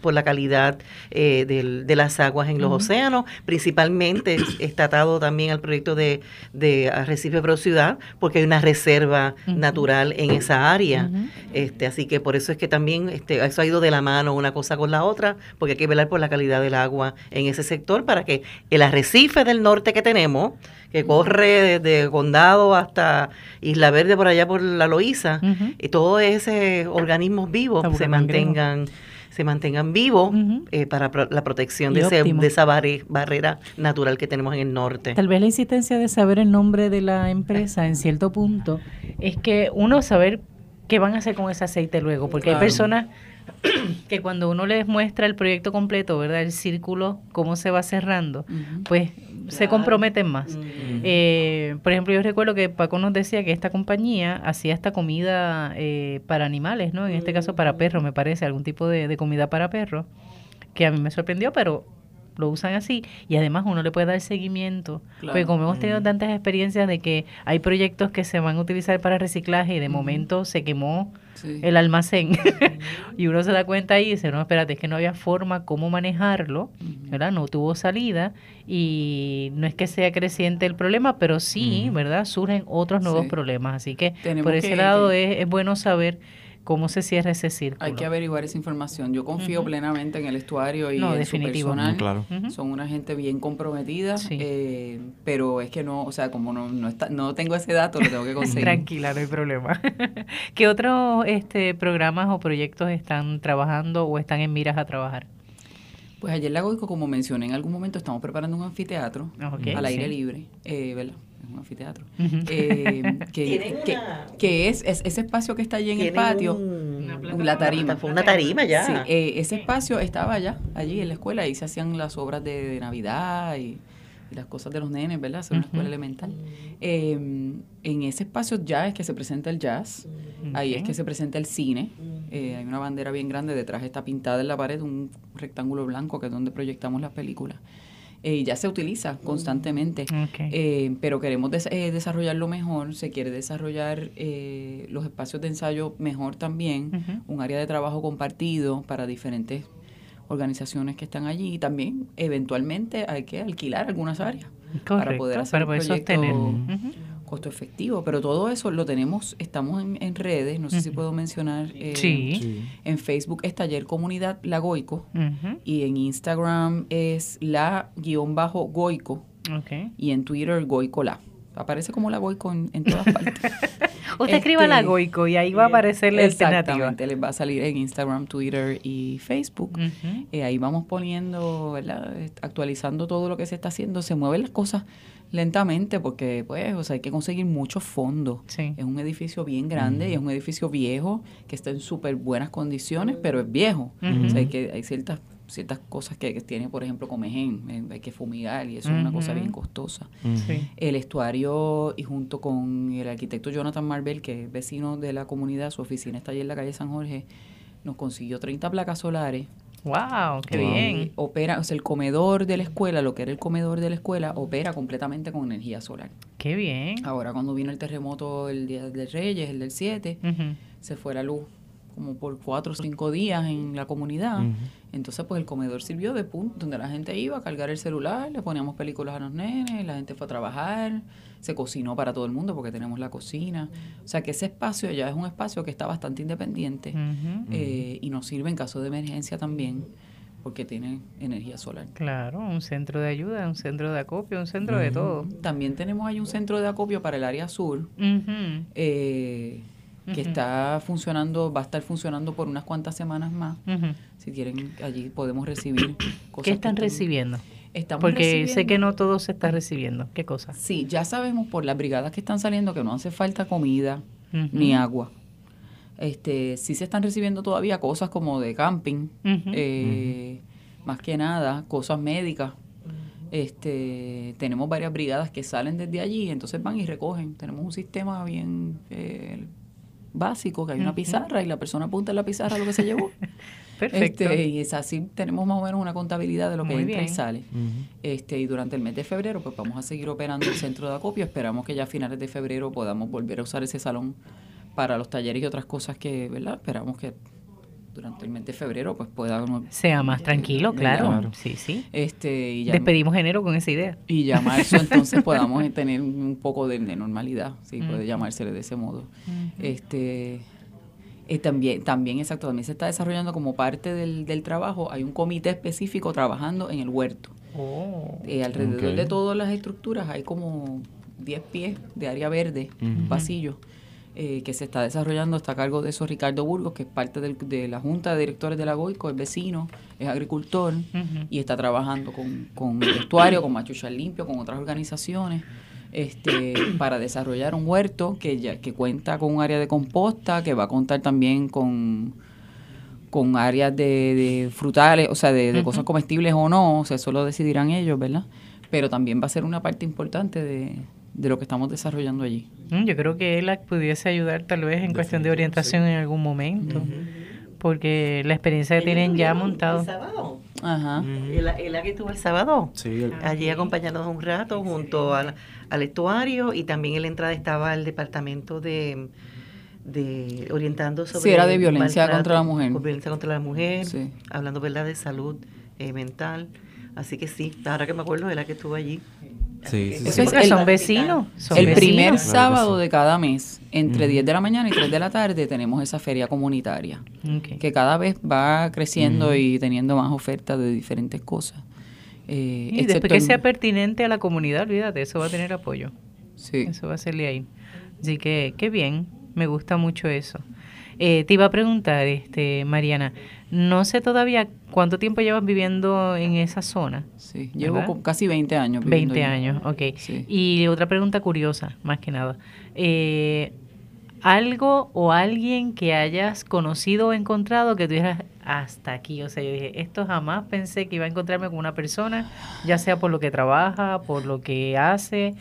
por la calidad eh, de las aguas en los océanos. Principalmente está atado también al proyecto de, de Arrecife Pro Ciudad, porque hay una reserva natural en esa área. este Así que por eso es que también este, eso ha ido de la mano una cosa con la otra, porque hay que velar por la calidad del agua en ese sector para que el arrecife del norte que tenemos, que corre desde Condado hasta Isla Verde por allá por la Loíza, y todos esos organismos vivos se mantengan se mantengan vivos eh, para la protección de, ese, de, esa barrera natural que tenemos en el norte. Tal vez la insistencia de saber el nombre de la empresa en cierto punto es que uno saber qué van a hacer con ese aceite luego, porque hay personas [clears throat] que cuando uno les muestra el proyecto completo, ¿verdad? El círculo, cómo se va cerrando, pues se comprometen más. Eh, por ejemplo, yo recuerdo que Paco nos decía que esta compañía hacía esta comida eh, para animales, ¿no? En este caso para perros, me parece, algún tipo de, comida para perros, que a mí me sorprendió, pero lo usan así y además uno le puede dar seguimiento. Porque como hemos tenido tantas experiencias de que hay proyectos que se van a utilizar para reciclaje y de momento se quemó el almacén. [laughs] y uno se da cuenta ahí y dice, no, espérate, es que no había forma cómo manejarlo, ¿verdad? No tuvo salida y no es que sea creciente el problema, pero sí, ¿verdad? Surgen otros nuevos problemas. Así que por ese lado es, es bueno saber cómo se cierra ese círculo. Hay que averiguar esa información. Yo confío plenamente en el estuario y en su personal. Claro. Son una gente bien comprometida, eh, pero es que no, o sea, como no, no, está, no tengo ese dato, lo tengo que [laughs] conseguir. Tranquila, no hay problema. [laughs] ¿Qué otros este, programas o proyectos están trabajando o están en miras a trabajar? Pues ayer la Goico, como mencioné en algún momento, estamos preparando un anfiteatro al aire libre, eh, ¿verdad? Un anfiteatro, eh, que, que, es, ese espacio que está allí en el patio, la tarima. Fue una tarima ya. Sí, eh, ese espacio estaba allá, allí en la escuela, y se hacían las obras de, Navidad y, las cosas de los nenes, ¿verdad? Es una escuela elemental. Em, en ese espacio ya es que se presenta el jazz, ahí es que se presenta el cine. Eh, hay una bandera bien grande, detrás está pintada en la pared un rectángulo blanco que es donde proyectamos las películas. Eh, ya se utiliza constantemente, eh, pero queremos eh, desarrollarlo mejor, se quiere desarrollar los espacios de ensayo mejor también, un área de trabajo compartido para diferentes organizaciones que están allí y también eventualmente hay que alquilar algunas áreas para poder hacer un proyecto costo efectivo, pero todo eso lo tenemos, estamos en, redes, no sé si puedo mencionar. Eh, sí. En Facebook es Taller Comunidad La Goico y en Instagram es la guion bajo Goico y en Twitter Goico La. Aparece como la Goico en, todas [laughs] partes. Usted escriba la este, Goico y ahí va a aparecer la Exactamente, les va a salir en Instagram, Twitter y Facebook. Eh, ahí vamos poniendo, ¿verdad? Actualizando todo lo que se está haciendo. Se mueven las cosas lentamente porque pues o sea, hay que conseguir muchos fondos. Es un edificio bien grande y es un edificio viejo que está en súper buenas condiciones, pero es viejo. o sea, hay, que, hay ciertas ciertas cosas que, tiene, por ejemplo, Comején, eh, hay que fumigar y eso es una cosa bien costosa. El estuario, y junto con el arquitecto Jonathan Marvel, que es vecino de la comunidad, su oficina está allí en la calle San Jorge, nos consiguió 30 placas solares Wow, qué bien. Opera, o sea, el comedor de la escuela, lo que era el comedor de la escuela, opera completamente con energía solar. Qué bien. Ahora cuando vino el terremoto el día del Reyes, el del 7, se fue la luz como por cuatro o cinco días en la comunidad. Entonces, pues el comedor sirvió de punto donde la gente iba a cargar el celular, le poníamos películas a los nenes, la gente fue a trabajar, se cocinó para todo el mundo porque tenemos la cocina. O sea que ese espacio ya es un espacio que está bastante independiente eh, y nos sirve en caso de emergencia también porque tiene energía solar. Claro, un centro de ayuda, un centro de acopio, un centro de todo. También tenemos ahí un centro de acopio para el área sur, eh, que está funcionando, va a estar funcionando por unas cuantas semanas más. Si quieren, allí podemos recibir cosas. ¿Qué están recibiendo? Porque sé que no todo se está recibiendo. ¿Qué cosa? Sí, ya sabemos por las brigadas que están saliendo que no hace falta comida ni agua. Este, sí se están recibiendo todavía cosas como de camping, eh, más que nada, cosas médicas. Este, tenemos varias brigadas que salen desde allí, entonces van y recogen. Tenemos un sistema bien eh, básico, que hay una pizarra y la persona apunta en la pizarra lo que se llevó. [laughs] Perfecto. Este, y es así, tenemos más o menos una contabilidad de lo que entra y sale. este, y durante el mes de febrero, pues vamos a seguir operando el centro de acopio. Esperamos que ya a finales de febrero podamos volver a usar ese salón para los talleres y otras cosas que, ¿verdad? Esperamos que durante el mes de febrero pues pueda sea más tranquilo claro. sí sí este y despedimos enero con esa idea y ya marzo entonces [laughs] podamos tener un poco de, normalidad si puede llamársele de ese modo este eh, también, también, exacto, también se está desarrollando como parte del, del trabajo. Hay un comité específico trabajando en el huerto. Oh, eh, alrededor de todas las estructuras hay como 10 pies de área verde, un pasillo, eh, que se está desarrollando. Está a cargo de eso Ricardo Burgos, que es parte de la Junta de Directores de la GOICO, es vecino, es agricultor y está trabajando con, con el vestuario, con Machucha Limpio, con otras organizaciones este, [clears throat] para desarrollar un huerto que, ya, que cuenta con un área de composta, que va a contar también con, con áreas de, frutales, o sea, de, cosas comestibles o no, o sea, eso lo decidirán ellos, ¿verdad? Pero también va a ser una parte importante de, lo que estamos desarrollando allí. Mm, yo creo que él pudiese ayudar tal vez en cuestión de orientación en algún momento, porque la experiencia que tienen ya montado. Ajá. El, que estuvo el sábado. Sí, Allí acompañándonos un rato junto al, al estuario y también en la entrada estaba el departamento de, de orientando sobre... Sí, era de violencia contra la mujer. Violencia contra la mujer, hablando verdad de salud eh, mental. Así que sí, ahora que me acuerdo de la que estuvo allí. Sí, sí, son vecinos. el primer sábado de cada mes, entre 10 de la mañana y 3 de la tarde, tenemos esa feria comunitaria, que cada vez va creciendo y teniendo más ofertas de diferentes cosas. Eh, y después que sea pertinente a la comunidad, olvídate, eso va a tener apoyo. Sí. Eso va a serle ahí. Así que, qué bien, me gusta mucho eso. Eh, te iba a preguntar, este, Mariana, no sé todavía cuánto tiempo llevas viviendo en esa zona. Sí, llevo casi 20 años. 20 años, ok. Y otra pregunta curiosa, más que nada. Eh, ¿Algo o alguien que hayas conocido o encontrado que tú dijeras hasta aquí? O sea, yo dije, esto jamás pensé que iba a encontrarme con una persona, ya sea por lo que trabaja, por lo que hace,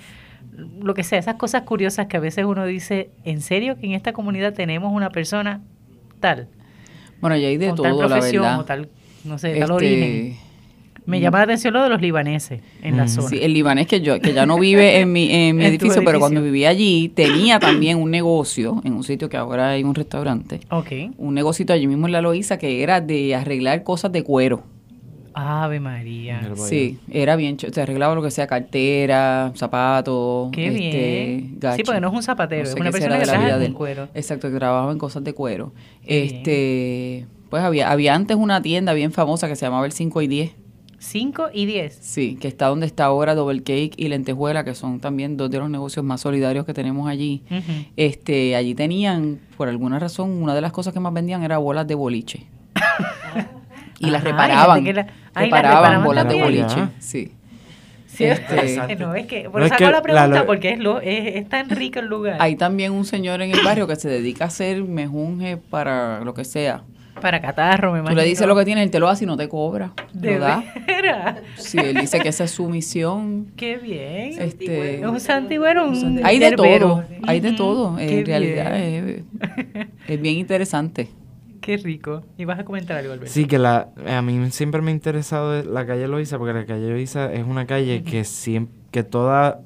lo que sea, esas cosas curiosas que a veces uno dice, ¿en serio que en esta comunidad tenemos una persona tal? Bueno, y hay de todo, tal profesión, la O tal, no sé, tal este, origen. Me llama la atención lo de los libaneses en la zona. Sí, el libanés que yo que ya no vive en mi, en mi [laughs] edificio, pero cuando vivía allí tenía también un negocio en un sitio que ahora hay un restaurante. Ok. Un negocito allí mismo en la Loíza que era de arreglar cosas de cuero. Ave María. Sí, era bien, se arreglaba lo que sea, cartera, zapatos. Qué este, bien. Sí, porque no es un zapatero, es una persona que trabaja en cuero. Exacto, que trabajaba en cosas de cuero. este, pues había, había antes una tienda bien famosa que se llamaba el 5 y 10. 5 y 10. Sí, que está donde está ahora Double Cake y Lentejuela, que son también dos de los negocios más solidarios que tenemos allí. Este, allí tenían, por alguna razón, una de las cosas que más vendían era bolas de boliche. [laughs] y las reparaban. Reparaban, bolas de boliche. Sí. Sí, este, no, es que, por eso hago la pregunta porque es, lo, es, es, tan rico el lugar. Hay también un señor en el barrio que se dedica a hacer mejunje para lo que sea. Para catarro, me imagino. Tú le dices lo que tiene, él te lo hace y no te cobra. ¿De verdad? Sí, él dice que esa es su misión. Qué bien. Este, un santigüero, un Hay de todo, hay de todo. En realidad es, es bien interesante. Qué rico. Y vas a comentar algo, Alberto. Sí, que la, a mí siempre me ha interesado la calle Loiza, porque la calle Loiza es una calle que siempre, que toda,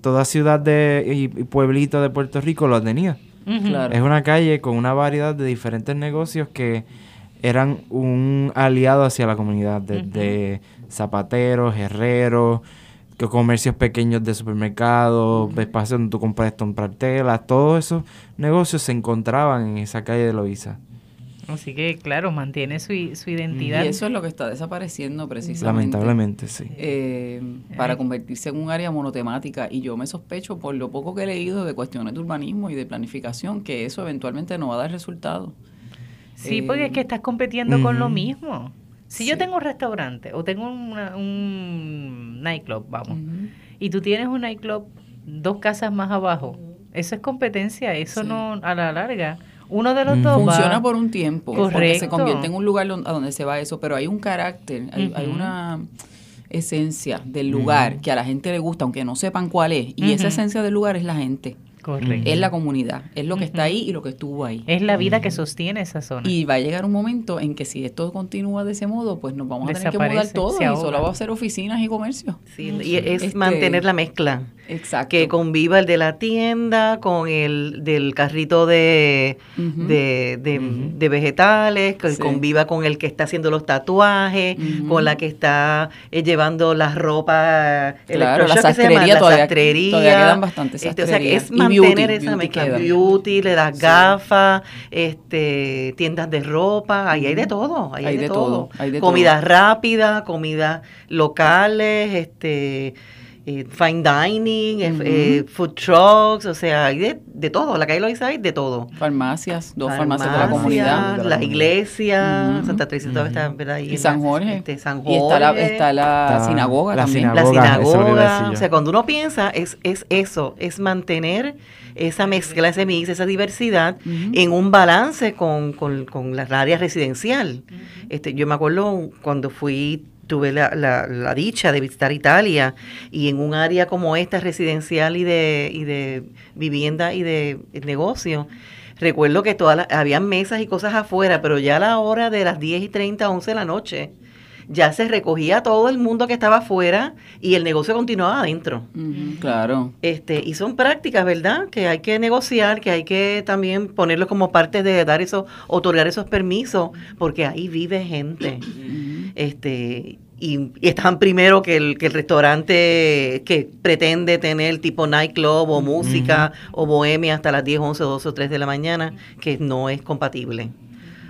toda ciudad de, y, pueblito de Puerto Rico lo tenía. claro. Es una calle con una variedad de diferentes negocios que eran un aliado hacia la comunidad, desde zapateros, herreros, comercios pequeños de supermercados, espacios donde tú compras comprar telas, todos esos negocios se encontraban en esa calle de Loiza. Así que, claro, mantiene su, su identidad. Y eso es lo que está desapareciendo precisamente. Lamentablemente, sí. Eh, para convertirse en un área monotemática. Y yo me sospecho, por lo poco que he leído de cuestiones de urbanismo y de planificación, que eso eventualmente no va a dar resultado. Sí, porque es que estás compitiendo con lo mismo. Si yo tengo un restaurante o tengo un nightclub, vamos, y tú tienes un nightclub dos casas más abajo, eso es competencia, eso no a la larga uno de los dos funciona por un tiempo porque se convierte en un lugar a donde se va eso pero hay un carácter hay, una esencia del lugar que a la gente le gusta aunque no sepan cuál es y esa esencia del lugar es la gente es la comunidad, es lo que está ahí y lo que estuvo ahí. Es la vida que sostiene esa zona. Y va a llegar un momento en que si esto continúa de ese modo, pues nos vamos a tener que mudar todo y solo va a ser oficinas y comercio. Sí, y es este, mantener la mezcla. Exacto. Que conviva el de la tienda con el del carrito de, de, vegetales, que conviva con el que está haciendo los tatuajes, con la que está eh, llevando las ropas. Claro, la sastrería, todavía, quedan bastante este, o sea, que es mantener esa mezcla. Beauty, le das gafas, este, tiendas de ropa, ahí hay de todo. Ahí hay, de, todo. comida rápida, comidas locales, este eh, fine dining, eh, eh, food trucks, o sea, hay de, todo. La calle Loiza hay de todo. Farmacias, dos farmacias de la comunidad. La iglesia, Santa Teresa está ¿verdad? Ahí y San Jorge. Este, San Jorge. Y está la, está la sinagoga la también. la sinagoga. O sea, cuando uno piensa, es, es eso, es mantener esa mezcla, ese mix, esa diversidad en un balance con, con, con la área residencial. este Yo me acuerdo cuando fui tuve la, la, dicha de visitar Italia y en un área como esta residencial y de, y de vivienda y de, negocio, recuerdo que todas habían mesas y cosas afuera, pero ya a la hora de las 10 y 30, 11 de la noche, ya se recogía todo el mundo que estaba afuera y el negocio continuaba adentro. claro. Este, y son prácticas, ¿verdad? Que hay que negociar, que hay que también ponerlo como parte de dar eso, otorgar esos permisos, porque ahí vive gente este y, están primero que el, que el restaurante que pretende tener tipo nightclub o música o bohemia hasta las 10, 11, 12 o 3 de la mañana, que no es compatible.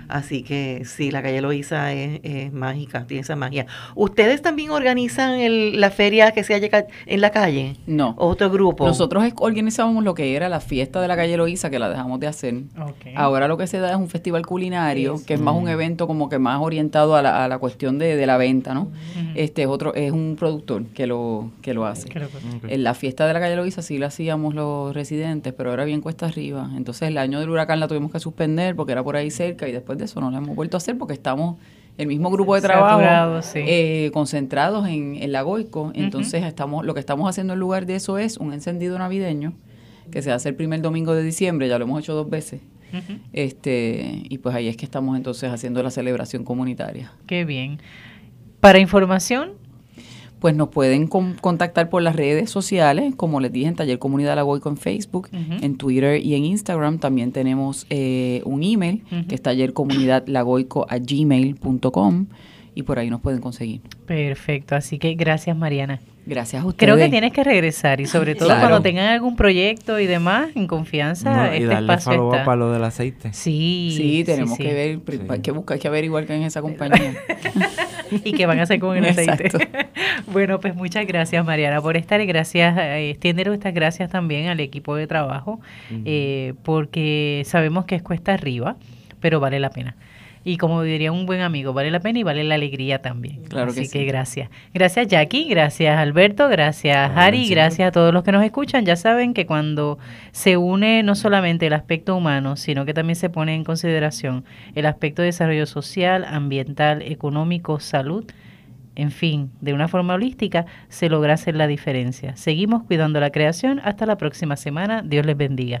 Así que sí, la calle Loíza es, mágica, tiene esa magia. ¿Ustedes también organizan la feria que se haya en la calle? No. ¿Otro grupo? Nosotros organizábamos lo que era la fiesta de la calle Loíza, que la dejamos de hacer. Ahora lo que se da es un festival culinario, que es más un evento como que más orientado a la, a la cuestión de, la venta, ¿no? Este es otro, es un productor que lo, que lo hace. En la fiesta de la calle Loíza sí la hacíamos los residentes, pero era bien cuesta arriba. Entonces el año del huracán la tuvimos que suspender porque era por ahí cerca y después de eso no lo hemos vuelto a hacer porque estamos el mismo grupo de trabajo eh, concentrados en, en la Goico. Entonces, estamos, lo que estamos haciendo en lugar de eso es un encendido navideño que se hace el primer domingo de diciembre, ya lo hemos hecho dos veces. este Y pues ahí es que estamos entonces haciendo la celebración comunitaria. Qué bien. Para información, pues nos pueden contactar por las redes sociales, como les dije, en Taller Comunidad Lagoico en Facebook, en Twitter y en Instagram. También tenemos eh, un email, que es tallercomunidadlagoico a gmail.com y por ahí nos pueden conseguir. Perfecto, así que gracias Mariana. Gracias a ustedes. Creo que tienes que regresar y sobre [laughs] todo cuando tengan algún proyecto y demás, en confianza, no, y este darle espacio está. para lo del aceite. Sí, sí, tenemos que ver, hay que buscar, hay que averiguar quién es esa compañía. [laughs] y qué van a hacer con el aceite. [laughs] bueno, pues muchas gracias Mariana por estar y gracias, eh, extiender estas gracias también al equipo de trabajo, eh, porque sabemos que es cuesta arriba, pero vale la pena. Y como diría un buen amigo, vale la pena y vale la alegría también. Claro Así que, gracias. Gracias Jackie, gracias Alberto, gracias Harry, gracias a todos los que nos escuchan. Ya saben que cuando se une no solamente el aspecto humano, sino que también se pone en consideración el aspecto de desarrollo social, ambiental, económico, salud, en fin, de una forma holística, se logra hacer la diferencia. Seguimos cuidando la creación. Hasta la próxima semana. Dios les bendiga.